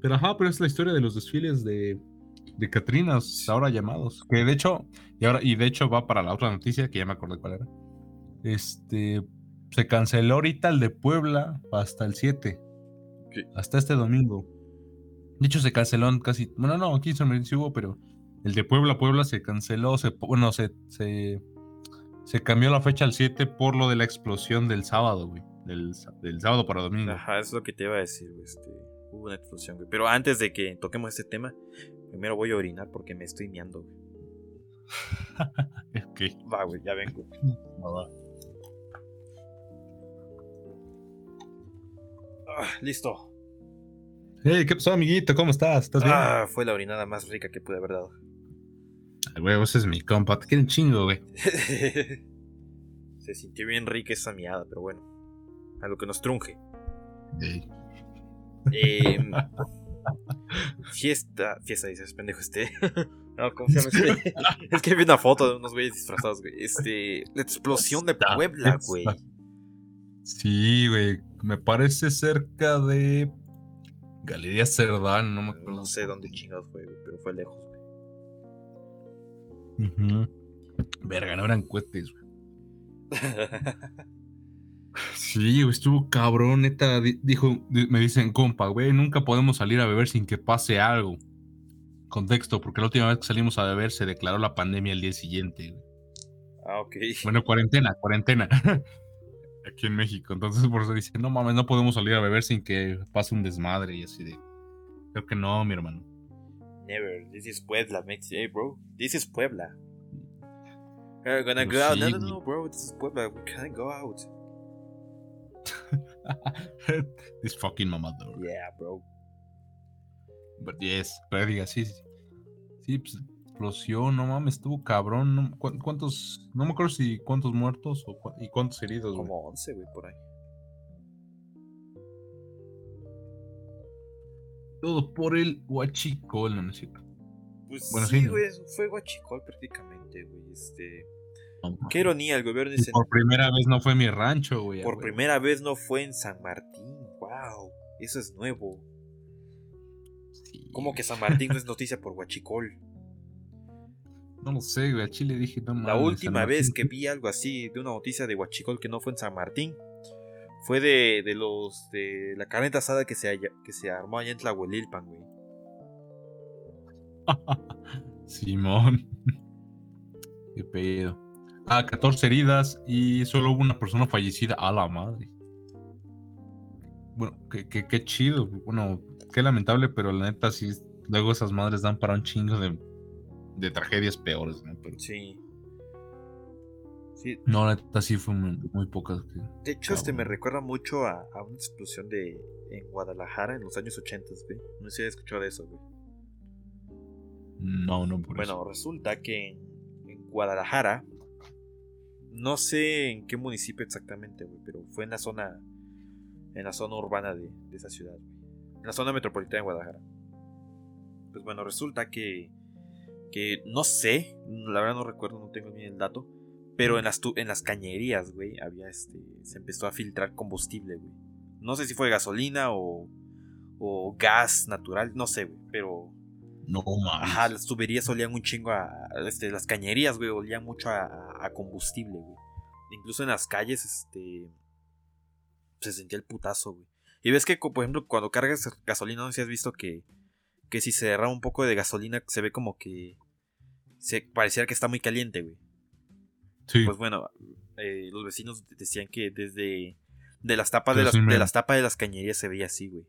Speaker 1: pero ajá, pero es la historia de los desfiles de, de Catrinas, ahora llamados. Que de hecho, y ahora, y de hecho va para la otra noticia, que ya me acordé cuál era. Este se canceló ahorita el de Puebla hasta el 7. Hasta este domingo. De hecho, se canceló casi. Bueno, no, aquí se me hubo, pero el de Puebla, Puebla se canceló. Se, bueno, se, se, se cambió la fecha al 7 por lo de la explosión del sábado, güey. Del, del sábado para domingo.
Speaker 2: Ajá, eso es lo que te iba a decir, Este, hubo una explosión, güey. Pero antes de que toquemos este tema, Primero voy a orinar porque me estoy miando, güey.
Speaker 1: ok.
Speaker 2: Va, güey, ya vengo. va. Ah, listo.
Speaker 1: Hey, ¿qué pasó, amiguito? ¿Cómo estás? ¿Estás bien?
Speaker 2: Ah, fue la orinada más rica que pude haber dado.
Speaker 1: güey, ese es mi compa. Te quieren chingo, güey.
Speaker 2: Se sintió bien rica esa miada, pero bueno. A lo que nos trunje.
Speaker 1: Hey.
Speaker 2: Eh, Fiesta, fiesta dices, pendejo este. no, ¿cómo se llama este? es que vi una foto de unos güeyes disfrazados, güey. Este, la explosión de Puebla, güey.
Speaker 1: Sí, güey. Me parece cerca de Galería Cerdán, no me acuerdo.
Speaker 2: No sé dónde chingados fue, pero fue lejos, güey.
Speaker 1: Verga, no eran cohetes, güey. Sí, estuvo cabrón, neta. Dijo, me dicen, compa, güey, nunca podemos salir a beber sin que pase algo. Contexto, porque la última vez que salimos a beber se declaró la pandemia el día siguiente.
Speaker 2: Ah, ok.
Speaker 1: Bueno, cuarentena, cuarentena. Aquí en México. Entonces por eso dice, no mames, no podemos salir a beber sin que pase un desmadre y así de. Creo que no, mi hermano.
Speaker 2: Never. This is Puebla, Hey, bro. This is Puebla. We're gonna go out. No, no, no, bro. This is Puebla. We can't go out.
Speaker 1: This fucking mamador.
Speaker 2: Yeah, bro.
Speaker 1: But yes, pero diga, sí, sí. Sí, pues explosión, no mames, estuvo cabrón. No, ¿Cuántos? No me acuerdo si cuántos muertos o y cuántos heridos.
Speaker 2: Como 11, güey, por ahí.
Speaker 1: Todo por el huachicol, no necesito.
Speaker 2: Pues bueno, sí, güey, fue guachicol prácticamente, güey. Este. Qué ironía, el gobierno dice.
Speaker 1: Por primera vez no fue mi rancho, güey.
Speaker 2: Por primera vez no fue en San Martín. Wow, eso es nuevo. Sí. ¿Cómo que San Martín no es noticia por Huachicol?
Speaker 1: No lo sé, güey. A Chile dije, no
Speaker 2: La última vez que vi algo así de una noticia de Huachicol que no fue en San Martín fue de, de los. de la carneta asada que se, que se armó allá en Tlahuelilpan, güey.
Speaker 1: Simón. Qué pedo. Ah, 14 heridas y solo hubo una persona fallecida. A la madre. Bueno, qué, qué, chido. Bueno, qué lamentable, pero la neta sí. Luego esas madres dan para un chingo de, de tragedias peores, ¿no?
Speaker 2: Sí.
Speaker 1: sí. No, la neta sí fue muy, pocas.
Speaker 2: de hecho, este me recuerda mucho a, una explosión de en Guadalajara en los años 80, güey. No sé si has escuchado de eso, güey.
Speaker 1: No, no por
Speaker 2: Bueno, resulta que en, Guadalajara, no sé en qué municipio exactamente, güey, pero fue en la zona, en la zona urbana de, esa ciudad, En la zona metropolitana de Guadalajara. Pues bueno, resulta que, que no sé, la verdad no recuerdo, no tengo bien el dato, pero en las, en las cañerías, güey, había este, se empezó a filtrar combustible, güey. No sé si fue gasolina o, o gas natural, no sé, güey, pero
Speaker 1: no mames.
Speaker 2: Ajá, las tuberías olían un chingo a. Este, las cañerías, güey, olían mucho a, combustible, güey. Incluso en las calles, este. Se sentía el putazo, güey. Y ves que, por ejemplo, cuando cargas gasolina, no sé si has visto que. Que si se derrama un poco de gasolina, se ve como que. Se pareciera que está muy caliente, güey. Sí. Pues bueno, eh, los vecinos decían que desde. De las tapas de las, de las tapas de las cañerías se veía así, güey.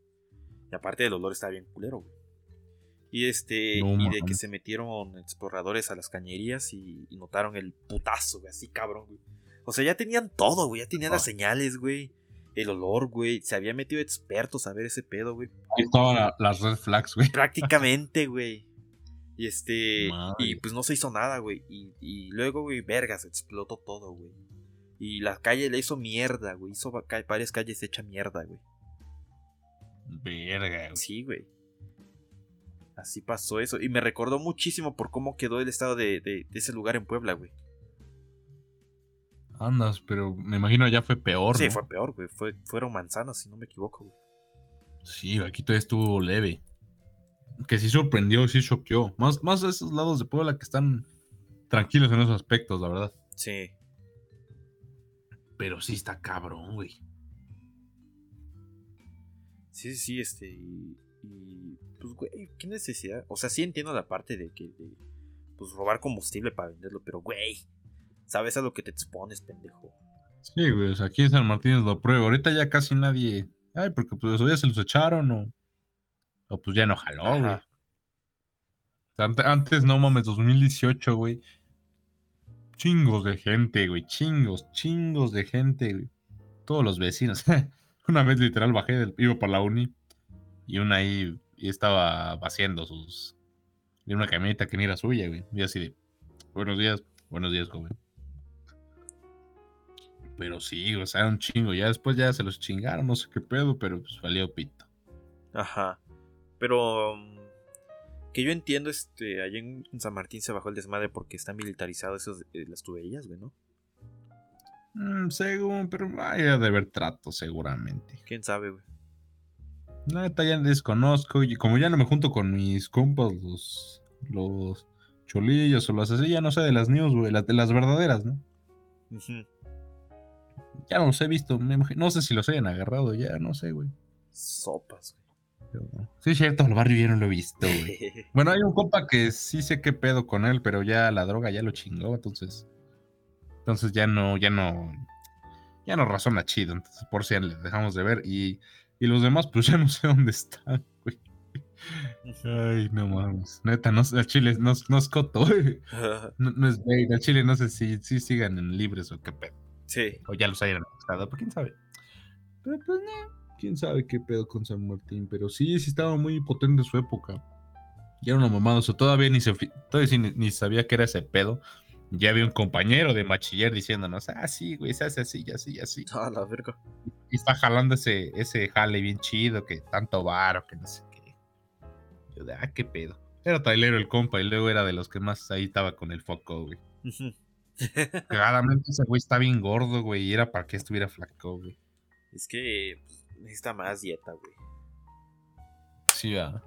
Speaker 2: Y aparte del olor estaba bien culero, güey. Y este. y de que se metieron exploradores a las cañerías y, notaron el putazo, güey, así cabrón, güey. O sea, ya tenían todo, güey. Ya tenían las ah. señales, güey. El olor, güey. Se había metido expertos a ver ese pedo, güey.
Speaker 1: Ahí estaban las red flags, güey.
Speaker 2: Prácticamente, güey. Y este. Y pues no se hizo nada, güey. Y, y luego, güey, vergas, explotó todo, güey. Y la calle le hizo mierda, güey. Hizo varias calles hecha mierda, güey.
Speaker 1: Verga, güey.
Speaker 2: Sí, güey. Así pasó eso. Y me recordó muchísimo por cómo quedó el estado de, ese lugar en Puebla, güey.
Speaker 1: Andas, pero me imagino ya fue peor.
Speaker 2: Sí, fue peor, güey. fueron manzanas, si no me equivoco, güey.
Speaker 1: Sí, aquí todavía estuvo leve. Que sí sorprendió, sí choqueó. Más, más esos lados de Puebla que están tranquilos en esos aspectos, la verdad.
Speaker 2: Sí.
Speaker 1: Pero sí está cabrón, güey.
Speaker 2: Sí, sí, este. Y, pues, güey, ¿qué necesidad? O sea, sí entiendo la parte de que, pues, robar combustible para venderlo, pero, güey, ¿sabes a lo que te expones, pendejo?
Speaker 1: Sí, güey, o sea, aquí en San Martín lo pruebo. Ahorita ya casi nadie. Ay, porque pues ya se los echaron o. O pues ya no jaló, güey. Antes, no mames, 2018, güey. Chingos de gente, güey. Chingos, chingos de gente, güey. Todos los vecinos. Una vez literal bajé, del, iba por la uni. Y una ahí y estaba vaciando sus. de una camioneta que ni era suya, güey. Y así de. Buenos días, buenos días, joven. Pero sí, o sea, un chingo. Ya después ya se los chingaron, no sé qué pedo, pero pues valió pito.
Speaker 2: Ajá. Pero. Mm, que yo entiendo, este, allá en San Martín se bajó el desmadre porque están militarizados esos, eh, las tuberías, güey, ¿no?
Speaker 1: Mm, según, pero vaya de haber trato, seguramente.
Speaker 2: ¿Quién sabe, güey?
Speaker 1: La neta ya desconozco. Y como ya no me junto con mis compas, los, los cholillos o las así, ya no sé de las news, güey, de las verdaderas, ¿no? Ya no los he visto, no sé si los hayan agarrado ya, no sé, güey.
Speaker 2: Sopas,
Speaker 1: güey. Sí, es cierto, el barrio ya no lo he visto, güey. bueno, hay un compa que sí sé qué pedo con él, pero ya la droga ya lo chingó, entonces. Entonces ya no, ya no. Ya no razona chido. Entonces, por si le dejamos de ver. Y y los demás, pues ya no sé dónde están, güey. Ay, no mames. Neta, no, el chile no, no es coto, güey. No, no es gay. El chile no sé si, si sigan en libres o qué pedo.
Speaker 2: Sí.
Speaker 1: O ya los hayan gustado, pero quién sabe. Pero pues no, quién sabe qué pedo con San Martín. Pero sí, sí estaba muy potente su época. Ya era una mamada, o sea, todavía ni, se, todavía ni, ni sabía que era ese pedo. Ya había un compañero de bachiller diciéndonos, ah, sí, güey, se hace así, así, así.
Speaker 2: Ah, la verga.
Speaker 1: Y está jalando ese, ese jale bien chido, que tanto varo, que no sé qué. Yo de, ah, qué pedo. Era tailero el compa y luego era de los que más ahí estaba con el foco, güey. Claramente ese güey está bien gordo, güey, y era para que estuviera flaco, güey.
Speaker 2: es que pues, necesita más dieta, güey.
Speaker 1: Sí, ah.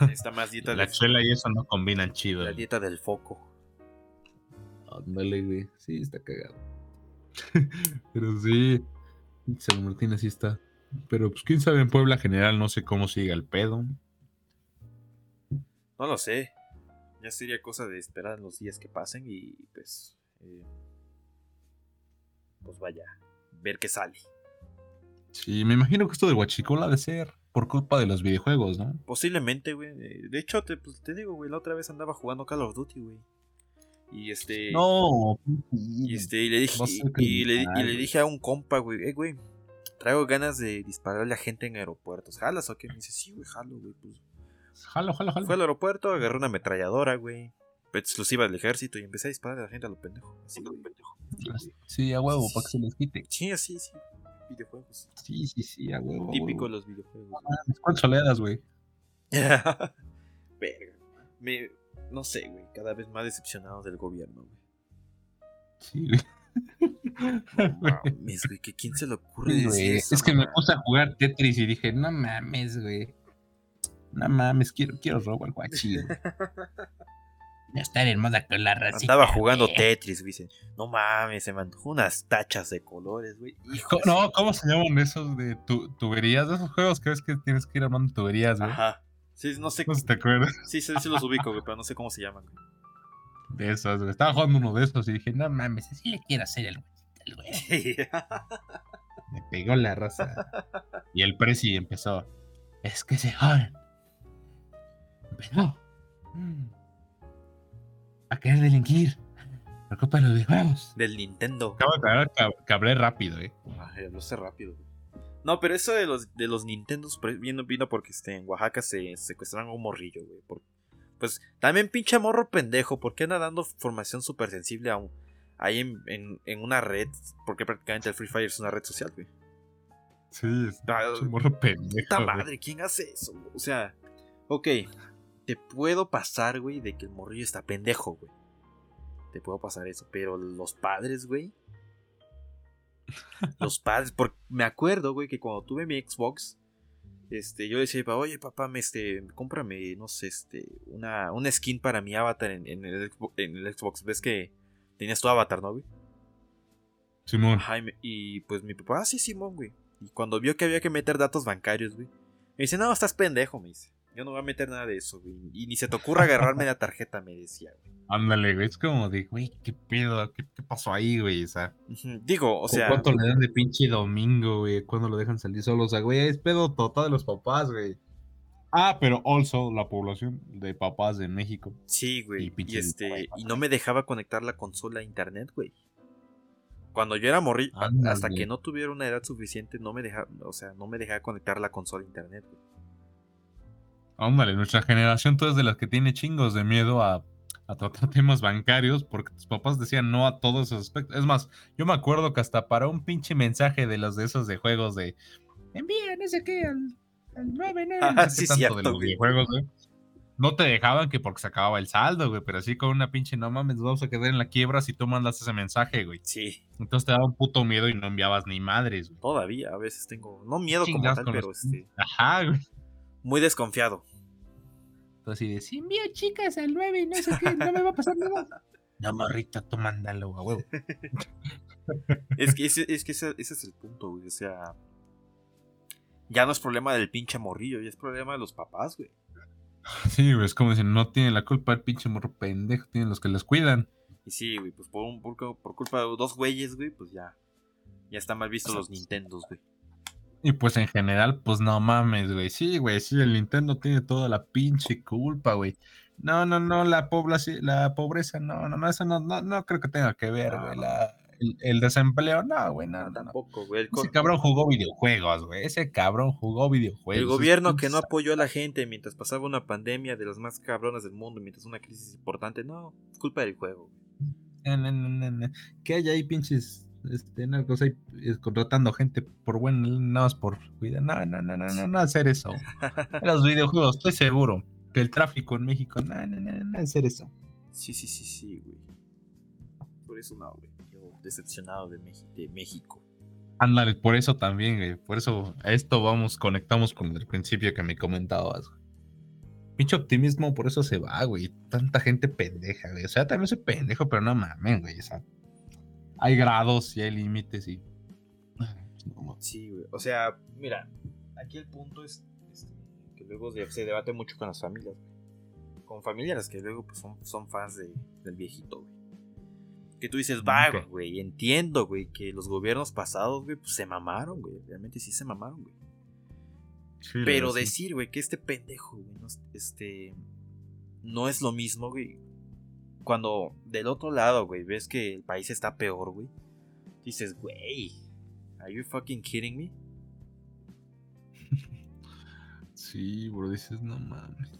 Speaker 2: Necesita más dieta
Speaker 1: La
Speaker 2: de-
Speaker 1: chela y eso no combinan chido.
Speaker 2: la
Speaker 1: güey.
Speaker 2: dieta del foco.
Speaker 1: Ándale, güey. Sí, está cagado. Pero sí, San Martín así está. Pero pues quién sabe en Puebla general, no sé cómo siga el pedo.
Speaker 2: No lo sé. Ya sería cosa de esperar los días que pasen y pues. eh, pues vaya, ver qué sale.
Speaker 1: Sí, me imagino que esto de Huachicola ha de ser por culpa de los videojuegos, ¿no?
Speaker 2: Posiblemente, güey. De hecho, te, pues, te digo, güey, la otra vez andaba jugando Call of Duty, güey. Y este.
Speaker 1: No.
Speaker 2: Y, este, y le dije, y, y le, y le dije a un compa, güey, eh, güey, traigo ganas de dispararle a gente en aeropuertos. ¿Jalas o qué? Me dice, sí, güey, jalo, güey. Pues.
Speaker 1: Jalo, jalo, jalo.
Speaker 2: Fue al aeropuerto, agarré una ametralladora, güey. Exclusiva del ejército y empecé a disparar a la gente a lo pendejo. Así, güey, pendejo.
Speaker 1: Sí, a huevo, para que se les quite.
Speaker 2: Sí, así, sí. Videojuegos.
Speaker 1: Sí, sí, sí, a huevo.
Speaker 2: Típico de los videojuegos.
Speaker 1: ¿Cuántas oleadas, güey?
Speaker 2: Verga. Me, no sé, güey. Cada vez más decepcionado del gobierno, güey.
Speaker 1: Sí, güey.
Speaker 2: No mames, güey. ¿que ¿Quién se le ocurre
Speaker 1: Sí,
Speaker 2: decir
Speaker 1: güey.
Speaker 2: eso?
Speaker 1: Es que me puse a jugar Tetris y dije, no mames, güey. No mames, quiero, quiero robo al guachi. Ya estar en moda con la racita.
Speaker 2: Andaba jugando
Speaker 1: güey.
Speaker 2: Tetris, güey. dice, No mames, se me antojó unas tachas de colores, güey.
Speaker 1: No, ¿cómo se llaman esos de tu- tuberías? De esos juegos que ves que tienes que ir armando tuberías, güey.
Speaker 2: Ajá. Sí, no sé.
Speaker 1: No sé si te acuerdas
Speaker 2: Sí, sí, sí los ubico, güey, pero no sé cómo se llaman,
Speaker 1: de esos, güey. Estaba jugando uno de esos y dije, no mames, así le quiero hacer el güey. Me pegó la raza. Y el presi empezó. Es que se joden. Empezó. mm, A querer delinquir. Por culpa de los videojuegos.
Speaker 2: Del Nintendo.
Speaker 1: Acabo de aclarar que, que hablé rápido, eh.
Speaker 2: Ay, lo sé rápido, güey. No, pero eso de los, de los Nintendos vino, vino porque este, en Oaxaca se secuestraron a un morrillo, güey. por- pues también pinche morro pendejo, ¿por qué anda dando formación súper sensible a un- ahí en, en- en una red? Porque prácticamente el Free Fire es una red social, güey.
Speaker 1: Sí, es
Speaker 2: Ah,
Speaker 1: un morro pendejo.
Speaker 2: Puta
Speaker 1: güey.
Speaker 2: madre, ¿quién hace eso? güey? O sea, ok, te puedo pasar, güey, de que el morrillo está pendejo, güey. Te puedo pasar eso, pero los padres, güey. Los padres, porque me acuerdo, güey, que cuando tuve mi Xbox, este, yo le decía, "Pa- oye, papá, me, este, cómprame, no sé, este, una, una skin para mi avatar en, en el, Xbox, en el Xbox. ¿Ves que tenías tu avatar, no, güey?
Speaker 1: Simón.
Speaker 2: Ajá, y, y, pues mi papá, ah, sí, Simón, güey. Y cuando vio que había que meter datos bancarios, güey, me dice, no, estás pendejo, me dice. Yo no voy a meter nada de eso, güey. Y ni se te ocurra agarrarme la tarjeta, me decía, güey.
Speaker 1: Ándale, güey. Es como de, güey, ¿qué pedo? ¿Qué, qué pasó ahí, güey? O sea,
Speaker 2: Digo, o sea,
Speaker 1: ¿cuánto le dan de pinche domingo, güey? ¿Cuándo lo dejan salir solo? O sea, güey, es pedo total de los papás, güey. Ah, pero also la población de papás de México.
Speaker 2: sí, güey.
Speaker 1: y
Speaker 2: este, y no me dejaba conectar la consola a internet, güey. Cuando yo era
Speaker 1: Ándale.
Speaker 2: hasta que no tuviera una edad suficiente, no me dejaba, o sea, no me dejaba conectar la consola a internet, güey.
Speaker 1: Ándale, nuestra generación, tú es de las que tiene chingos de miedo a, a tratar temas bancarios porque tus papás decían no a todos esos aspectos. Es más, yo me acuerdo que hasta para un pinche mensaje de los de esos de juegos de envía no sé qué al, al 99,
Speaker 2: Ah,
Speaker 1: no sé
Speaker 2: sí,
Speaker 1: tanto
Speaker 2: cierto,
Speaker 1: de los videojuegos, güey. No te dejaban que porque se acababa el saldo, güey, pero así con una pinche no mames, vamos a quedar en la quiebra si tú mandas ese mensaje, güey.
Speaker 2: Sí,
Speaker 1: Entonces te daba un puto miedo y no enviabas ni madres, güey.
Speaker 2: todavía a veces tengo, no miedo como tal, pero
Speaker 1: los-
Speaker 2: este,
Speaker 1: Ajá, güey.
Speaker 2: muy desconfiado.
Speaker 1: Así de, si envío chicas al 9 y no sé qué, no me va a pasar nada. No, morrito, tú mándalo, a huevo.
Speaker 2: Es que, ese, es que ese, ese es el punto, güey. O sea, ya no es problema del pinche morrillo, ya es problema de los papás, güey.
Speaker 1: Sí, güey, es como dicen, no tiene la culpa el pinche morro pendejo, tienen los que les cuidan.
Speaker 2: Y sí, güey, pues por, un, por, por culpa de dos güeyes, güey, pues ya. Ya están mal vistos los Nintendos, güey.
Speaker 1: Y pues en general, pues no mames, güey. Sí, güey, sí, el Nintendo tiene toda la pinche culpa, güey. No, no, no, la población, la pobreza, no, no, no, eso no, no, no creo que tenga que ver, güey. La, el, el desempleo, no, güey, no, no.
Speaker 2: Tampoco, güey.
Speaker 1: Ese cabrón jugó videojuegos, güey. Ese cabrón jugó videojuegos.
Speaker 2: el gobierno que no apoyó a la gente mientras pasaba una pandemia de las más cabronas del mundo, mientras una crisis importante, no, es culpa del juego.
Speaker 1: No, no, no, no, no. Que hay ahí pinches este, narcos ahí contratando gente por buen, nada más por cuidar. No, no, no, no, no, no hacer eso. Los videojuegos, estoy seguro que el tráfico en México, no, no, no, no hacer eso.
Speaker 2: Sí, sí, sí, sí, güey. Por eso no, güey. Yo decepcionado de México.
Speaker 1: Ándale, por eso también, güey. Por eso a esto vamos, conectamos con el principio que me comentabas, güey. Pinche optimismo, por eso se va, güey. Tanta gente pendeja, güey. O sea, también soy pendejo, pero no mames, güey. O sea, hay grados y hay límites y.
Speaker 2: Sí, güey. O sea, mira, aquí el punto es este, que luego se debate mucho con las familias. güey. Con familiares que luego pues, son, son fans de- del viejito, güey. Que tú dices, va,
Speaker 1: Ok.
Speaker 2: güey, entiendo, güey, que los gobiernos pasados, güey, pues se mamaron, güey. Realmente sí se mamaron, güey.
Speaker 1: Sí,
Speaker 2: Pero decir, güey, que este pendejo, güey, no, es- este, no es lo mismo, güey. Cuando del otro lado, güey, ves que el país está peor, güey. Dices, güey, ¿are you fucking kidding me?
Speaker 1: Sí, bro, dices, no mames.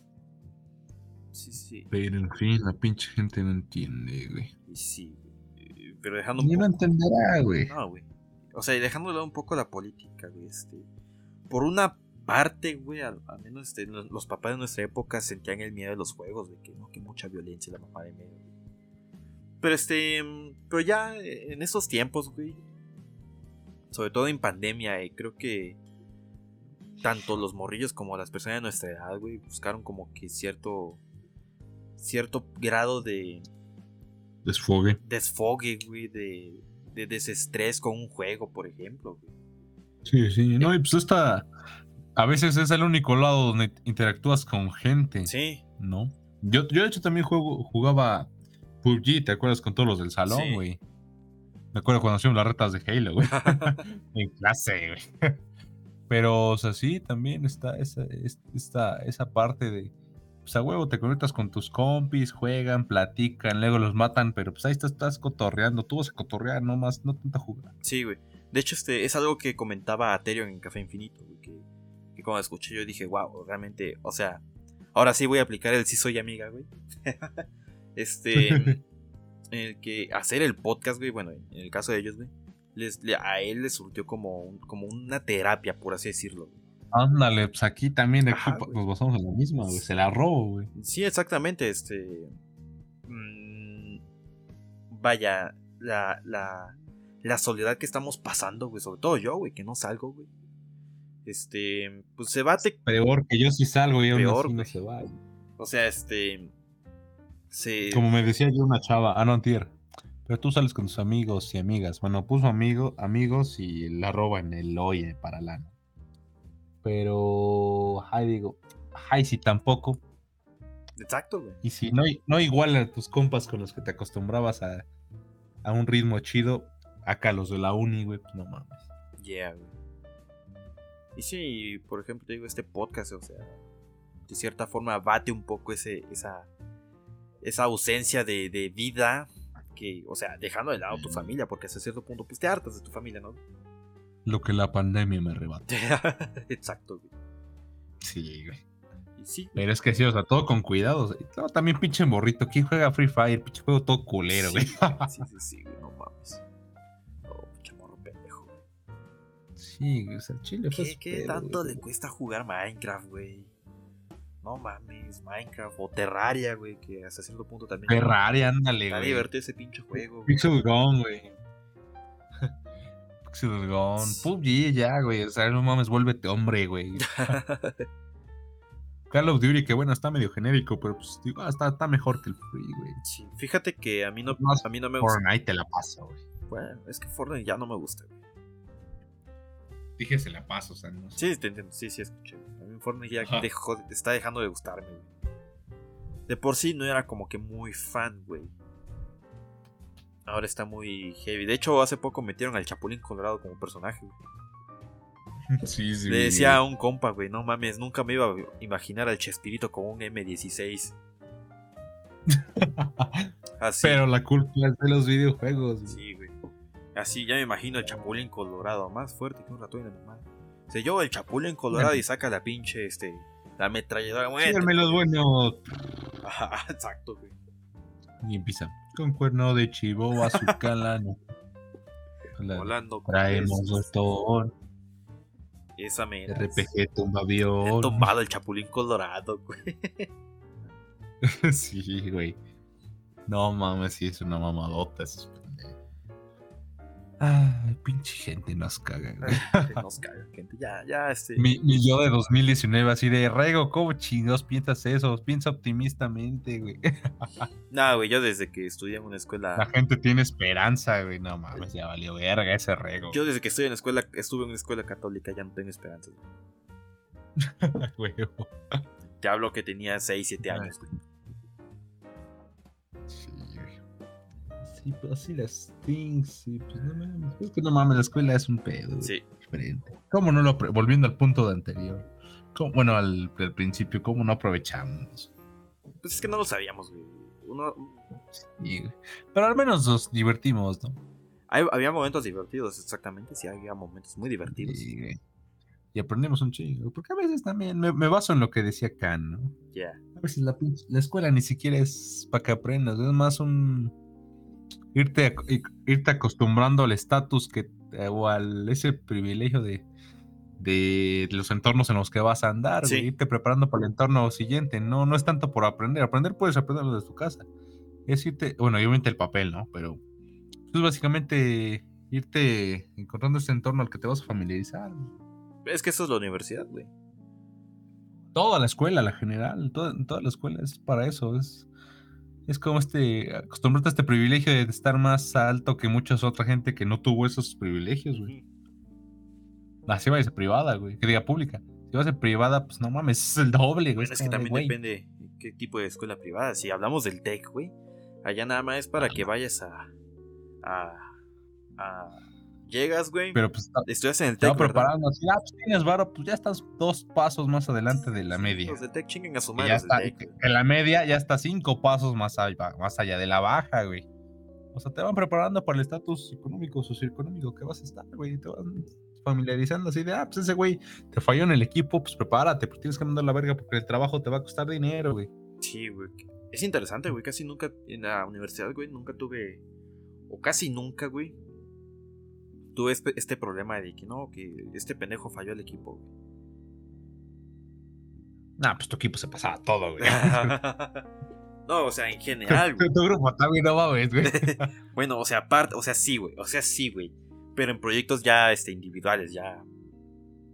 Speaker 2: Sí, sí,
Speaker 1: Pero en fin, la pinche gente no entiende, güey.
Speaker 2: sí, güey. Pero dejando un
Speaker 1: Ni
Speaker 2: poco.
Speaker 1: entenderá, güey.
Speaker 2: No, güey. O sea, y dejando de lado un poco la política, güey. Este. Por una parte, güey, al, al menos este, los, los papás de nuestra época sentían el miedo de los juegos, de que no, que mucha violencia la mamá de medio, güey. Pero este. Pero ya eh, en estos tiempos, güey. Sobre todo en pandemia, eh, creo que. Tanto los morrillos como las personas de nuestra edad, güey, buscaron como que cierto. Cierto grado de
Speaker 1: Desfogue.
Speaker 2: desfogue, güey, de, de desestrés con un juego, por ejemplo, güey.
Speaker 1: Sí, sí. No, y pues esta. A veces es el único lado donde interactúas con gente,
Speaker 2: Sí,
Speaker 1: ¿no? Yo, yo de hecho también juego, jugaba PUBG, ¿te acuerdas? Con todos los del salón,
Speaker 2: Sí.
Speaker 1: güey. Me acuerdo cuando hacíamos las retas de Halo, güey. en clase, güey. Pero, o sea, sí, también está esa, es- esta, esa parte de. Pues a huevo, te conectas con tus compis, juegan, platican, luego los matan, pero pues ahí estás, estás cotorreando. Tú vas a cotorrear, no más, no tanto jugar.
Speaker 2: sí, güey. De hecho, este es algo que comentaba Aterion en Café Infinito, güey, que, que cuando escuché yo dije, wow, realmente, o sea, ahora sí voy a aplicar el sí soy amiga, güey. este, el que hacer el podcast, güey, bueno, en el caso de ellos, güey, les, a él le surtió como, un- como una terapia, por así decirlo, güey.
Speaker 1: Ándale, pues aquí también aquí
Speaker 2: Ajá,
Speaker 1: nos basamos en la misma, güey. Se la robo, güey.
Speaker 2: Sí, exactamente, este... mm, vaya, la, la, la soledad que estamos pasando, güey, sobre todo yo, güey, que no salgo, güey. Este, pues se bate,
Speaker 1: Peor que yo sí salgo y aún
Speaker 2: Peor,
Speaker 1: así no se va.
Speaker 2: o sea, este... Se...
Speaker 1: Como me decía yo una chava, ah, no, antier. Pero tú sales con tus amigos y amigas. Bueno, puso amigo, amigos y la roba en el oye para lana. Pero, ay, digo, ay, si tampoco.
Speaker 2: Exacto, güey.
Speaker 1: Y si no, no igual a tus compas con los que te acostumbrabas a, a un ritmo chido, acá los de la uni, güey, pues no mames.
Speaker 2: Yeah, güey. Y sí, por ejemplo, te digo, este podcast, o sea, de cierta forma bate un poco ese, esa, esa ausencia de, de vida que, o sea, dejando de lado tu familia, porque hasta cierto punto, pues te hartas de tu familia, ¿no?
Speaker 1: Lo que la pandemia me arrebata.
Speaker 2: Exacto, güey.
Speaker 1: Sí, güey.
Speaker 2: Sí,
Speaker 1: Pero es que sí, o sea, todo con cuidado. También pinche morrito. ¿Quién juega Free Fire? Pinche juego todo culero, güey.
Speaker 2: Sí, sí, sí, sí, güey, no
Speaker 1: Sí, o sea, chile.
Speaker 2: ¿Qué, qué tanto
Speaker 1: güey.
Speaker 2: le cuesta jugar Minecraft, güey? No mames, Minecraft o Terraria, güey, que hasta cierto punto también.
Speaker 1: Ferrari, ándale,
Speaker 2: Está
Speaker 1: güey.
Speaker 2: divertido ese pinche juego. güey.
Speaker 1: Pixel Gun, güey. Pixel Gun. PUBG ya, güey. O sea, no mames, vuélvete hombre, güey. Call of Duty, que bueno, está medio genérico, pero pues digo, ah, está, está mejor que el Free, güey.
Speaker 2: Sí, fíjate que a mí no, a mí no me gusta.
Speaker 1: Fortnite te la paso, güey.
Speaker 2: Bueno, es que Fortnite ya no me gusta, güey.
Speaker 1: Dije se la paso, o sea, no sé.
Speaker 2: Sí, te entiendo, sí, sí, escuché. A mí Fortnite ya dejó- está dejando de gustarme, güey. De por sí no era como que muy fan, güey. Ahora está muy heavy. De hecho, hace poco metieron al Chapulín Colorado como personaje, güey.
Speaker 1: Sí, sí.
Speaker 2: Le decía a un compa, güey, no mames, nunca me iba a imaginar al Chespirito con un M16. Así.
Speaker 1: Pero la culpa es de los videojuegos. güey.
Speaker 2: Sí, güey. Así ya me imagino el Chapulín Colorado, más fuerte que un ratón animal. Se lleva el Chapulín Colorado y saca la pinche, este, la ametralladora.
Speaker 1: Síganme los buenos.
Speaker 2: Ajá, exacto, güey.
Speaker 1: Y empieza. Con cuerno de chivo. La-
Speaker 2: Volando con
Speaker 1: Traemos bastón,
Speaker 2: Esa mera.
Speaker 1: RPG tumba avión.
Speaker 2: tomado el Chapulín Colorado, güey.
Speaker 1: sí, güey. No mames, sí, es una mamadota. es. Ay, pinche gente nos caga, güey.
Speaker 2: Nos caga, gente. Ya, ya, este.
Speaker 1: Mi, mi yo de 2019, así de Rego, ¿cómo chingados piensas eso? Piensa optimistamente, güey.
Speaker 2: Nah, güey, yo desde que estudié en una escuela.
Speaker 1: La gente tiene esperanza, güey. No mames, ya valió verga ese Rego.
Speaker 2: Yo desde que estoy en la escuela, estuve en una escuela católica, ya no tengo esperanzas. güey.
Speaker 1: Güey.
Speaker 2: Te hablo que tenía 6, 7 años, güey.
Speaker 1: Sí, Sí, pues así las things, sí, pues no mames. Es que no mames, la escuela es un pedo.
Speaker 2: Sí.
Speaker 1: Diferente. ¿Cómo no lo Volviendo al punto de anterior. ¿Cómo- bueno, al, al principio, ¿cómo no aprovechamos?
Speaker 2: Pues es que no lo sabíamos, güey. Uno,
Speaker 1: Sí. Pero al menos nos divertimos, ¿no?
Speaker 2: hay- había momentos divertidos, exactamente. Sí, había momentos muy divertidos.
Speaker 1: Sí. Y aprendemos un chingo. Porque a veces también me, me baso en lo que decía Khan, ¿no?
Speaker 2: Ya.
Speaker 1: A veces la, la escuela ni siquiera es para que aprendas, es más un irte, irte acostumbrando al estatus que eh, o al ese privilegio de, de los entornos en los que vas a andar,
Speaker 2: Sí.
Speaker 1: irte preparando para el entorno siguiente. No, no es tanto por aprender, aprender puedes aprenderlo desde tu casa. Es irte, bueno, obviamente el papel, ¿no? Pero es básicamente irte encontrando ese entorno al que te vas a familiarizar.
Speaker 2: Es que eso es la universidad, güey.
Speaker 1: toda la escuela, la general, toda, toda la escuela es para eso, es, es como este, acostumbrarte a este privilegio de estar más alto que muchas otra gente que no tuvo esos privilegios, güey. Así va a ser privada, güey, que diga pública. Si vas a ser privada, pues no mames, es el doble, güey.
Speaker 2: Bueno, es que también
Speaker 1: güey,
Speaker 2: depende qué tipo de escuela privada. Si hablamos del TEC, güey, allá nada más es para que vayas a. a. a- llegas, güey.
Speaker 1: Pero pues
Speaker 2: Estudias en el
Speaker 1: te va
Speaker 2: TEC, ¿verdad?
Speaker 1: preparando, así, ah, pues tienes varo, pues ya estás dos pasos más adelante de la media.
Speaker 2: Los del TEC chinguen a su madre.
Speaker 1: ya está, en la media ya está cinco pasos más allá, más allá de la baja, güey. O sea, te van preparando para el estatus económico, socioeconómico que vas a estar, güey. Te van familiarizando así de, ah, pues ese güey te falló en el equipo, pues prepárate, pues tienes que mandar la verga porque el trabajo te va a costar dinero, güey.
Speaker 2: Sí, güey. Es interesante, güey. Casi nunca en la universidad, güey, nunca tuve. O casi nunca, güey. Tuve este, este problema de que no, que este pendejo falló el equipo, güey.
Speaker 1: Nah, pues tu equipo se pasaba todo, güey.
Speaker 2: no, o sea, en general, güey.
Speaker 1: tu grupo está bien, no mames, güey.
Speaker 2: Bueno, o sea, aparte, o sea, sí, güey. O sea, sí, güey. Pero en proyectos ya este, individuales, ya.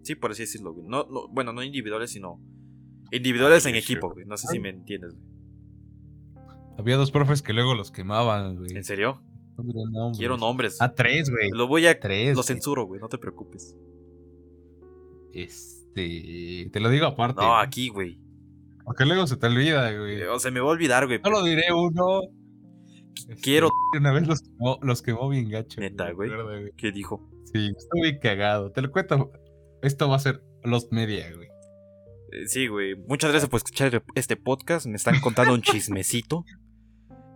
Speaker 2: Sí, por así decirlo, güey. No, no, bueno, no individuales, sino. Individuales en equipo, güey. No sé si me entiendes, güey.
Speaker 1: Había dos profes que luego los quemaban, güey.
Speaker 2: ¿En serio?
Speaker 1: No nombres.
Speaker 2: Quiero nombres.
Speaker 1: Ah, tres, güey.
Speaker 2: Lo voy a.
Speaker 1: Tres.
Speaker 2: Lo censuro, güey. No te preocupes.
Speaker 1: Este. Te lo digo aparte.
Speaker 2: No, aquí, güey.
Speaker 1: Porque luego se te olvida, güey.
Speaker 2: O se me va a olvidar, güey.
Speaker 1: Solo diré uno. Este,
Speaker 2: Quiero.
Speaker 1: Una vez los quemó, los quemó bien gacho.
Speaker 2: Neta, güey. ¿Qué dijo?
Speaker 1: Sí, estoy bien cagado. Te lo cuento. Esto va a ser Lost Media, güey.
Speaker 2: Eh, Sí, güey. Muchas gracias por escuchar este podcast. Me están contando un chismecito.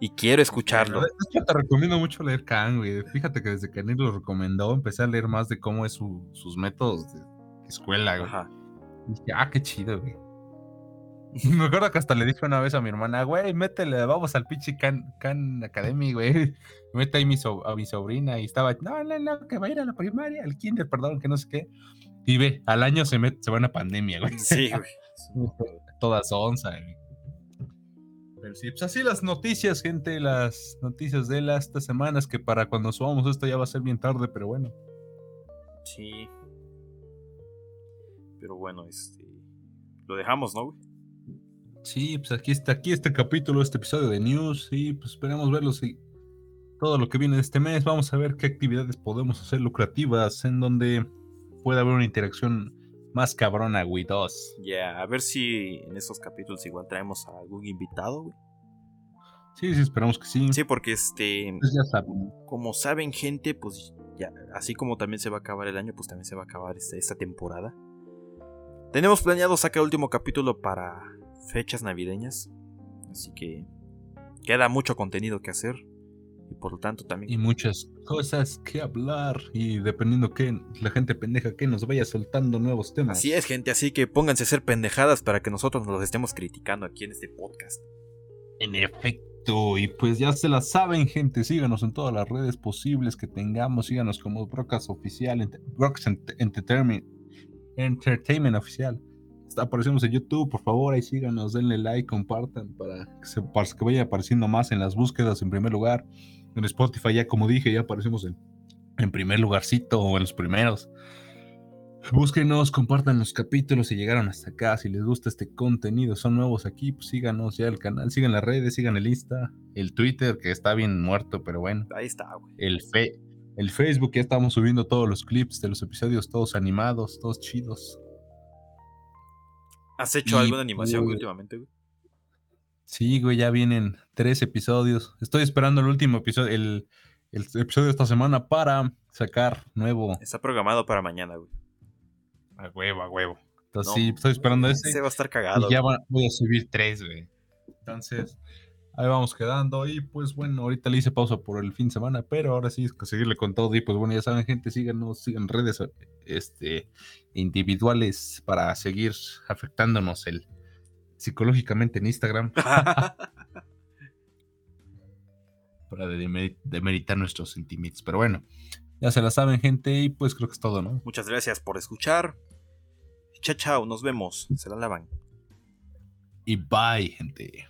Speaker 2: Y quiero escucharlo.
Speaker 1: De hecho, te recomiendo mucho leer Khan, güey. Fíjate que desde que Anil lo recomendó, empecé a leer más de cómo es su- sus métodos de escuela, güey.
Speaker 2: Ajá.
Speaker 1: Y dije, ah, qué chido, güey. Me acuerdo que hasta le dije una vez a mi hermana, güey, métele, vamos al pinche Khan, Khan Academy, güey. Mete ahí mi so- a mi sobrina y estaba, no, no, no, que va a ir a la primaria, al kinder, perdón, que no sé qué. Y ve, al año se, met- se va una pandemia, güey.
Speaker 2: Sí, güey.
Speaker 1: Todas onza, güey. Pero sí, pues así las noticias, gente, las noticias de las estas semanas, que para cuando subamos esto ya va a ser bien tarde, pero bueno.
Speaker 2: Sí. Pero bueno, este. Lo dejamos, ¿no, güey?
Speaker 1: Sí, pues aquí está, aquí este capítulo, este episodio de News, y pues esperemos verlo, sí. Todo lo que viene de este mes, vamos a ver qué actividades podemos hacer lucrativas, en donde pueda haber una interacción más cabrona, güey, dos.
Speaker 2: Ya, a ver si en estos capítulos igual traemos a algún invitado, güey.
Speaker 1: Sí, sí, esperamos que sí.
Speaker 2: Sí, porque este.
Speaker 1: Pues ya saben.
Speaker 2: Como saben, gente, pues ya, así como también se va a acabar el año, pues también se va a acabar este, esta temporada. Tenemos planeado sacar el último capítulo para fechas navideñas. Así que queda mucho contenido que hacer. Y por lo tanto también.
Speaker 1: Y muchas cosas que hablar. Y dependiendo que la gente pendeja que nos vaya soltando nuevos temas.
Speaker 2: Así es, gente. Así que pónganse a hacer pendejadas para que nosotros nos los estemos criticando aquí en este podcast.
Speaker 1: En efecto. Y pues ya se la saben, gente. Síganos en todas las redes posibles que tengamos. Síganos como Brocas Oficial. Brocas Entertainment. Entertainment Oficial. Aparecemos en YouTube, por favor, ahí síganos, denle like, compartan para que, se, para que vaya apareciendo más en las búsquedas en primer lugar. En Spotify ya, como dije, ya aparecemos en, en primer lugarcito o en los primeros. Búsquenos, compartan los capítulos si llegaron hasta acá. Si les gusta este contenido, son nuevos aquí, pues síganos ya el canal, sigan las redes, sigan el Insta, el Twitter, que está bien muerto, pero bueno.
Speaker 2: Ahí está, güey.
Speaker 1: El, fe, el Facebook, ya estamos subiendo todos los clips de los episodios, todos animados, todos chidos.
Speaker 2: ¿Has hecho alguna animación pues últimamente, güey?
Speaker 1: Sí, güey, ya vienen tres episodios. Estoy esperando el último episodio, el, episodio de esta semana para sacar nuevo.
Speaker 2: Está programado para mañana, güey.
Speaker 1: A huevo, a huevo. Entonces sí, estoy esperando ese.
Speaker 2: Se va a estar cagado.
Speaker 1: Y ya voy a subir tres, güey. Entonces, ahí vamos quedando. Y pues bueno, ahorita le hice pausa por el fin de semana, pero ahora sí es que seguirle con todo. Y pues bueno, ya saben, gente, síganos, sigan redes este, individuales para seguir afectándonos el psicológicamente en Instagram. para demeritar nuestros sentimientos. Pero bueno, ya se la saben, gente, y pues creo que es todo, ¿no?
Speaker 2: Muchas gracias por escuchar. Chao, chao, nos vemos. Se la lavan.
Speaker 1: Y bye, gente.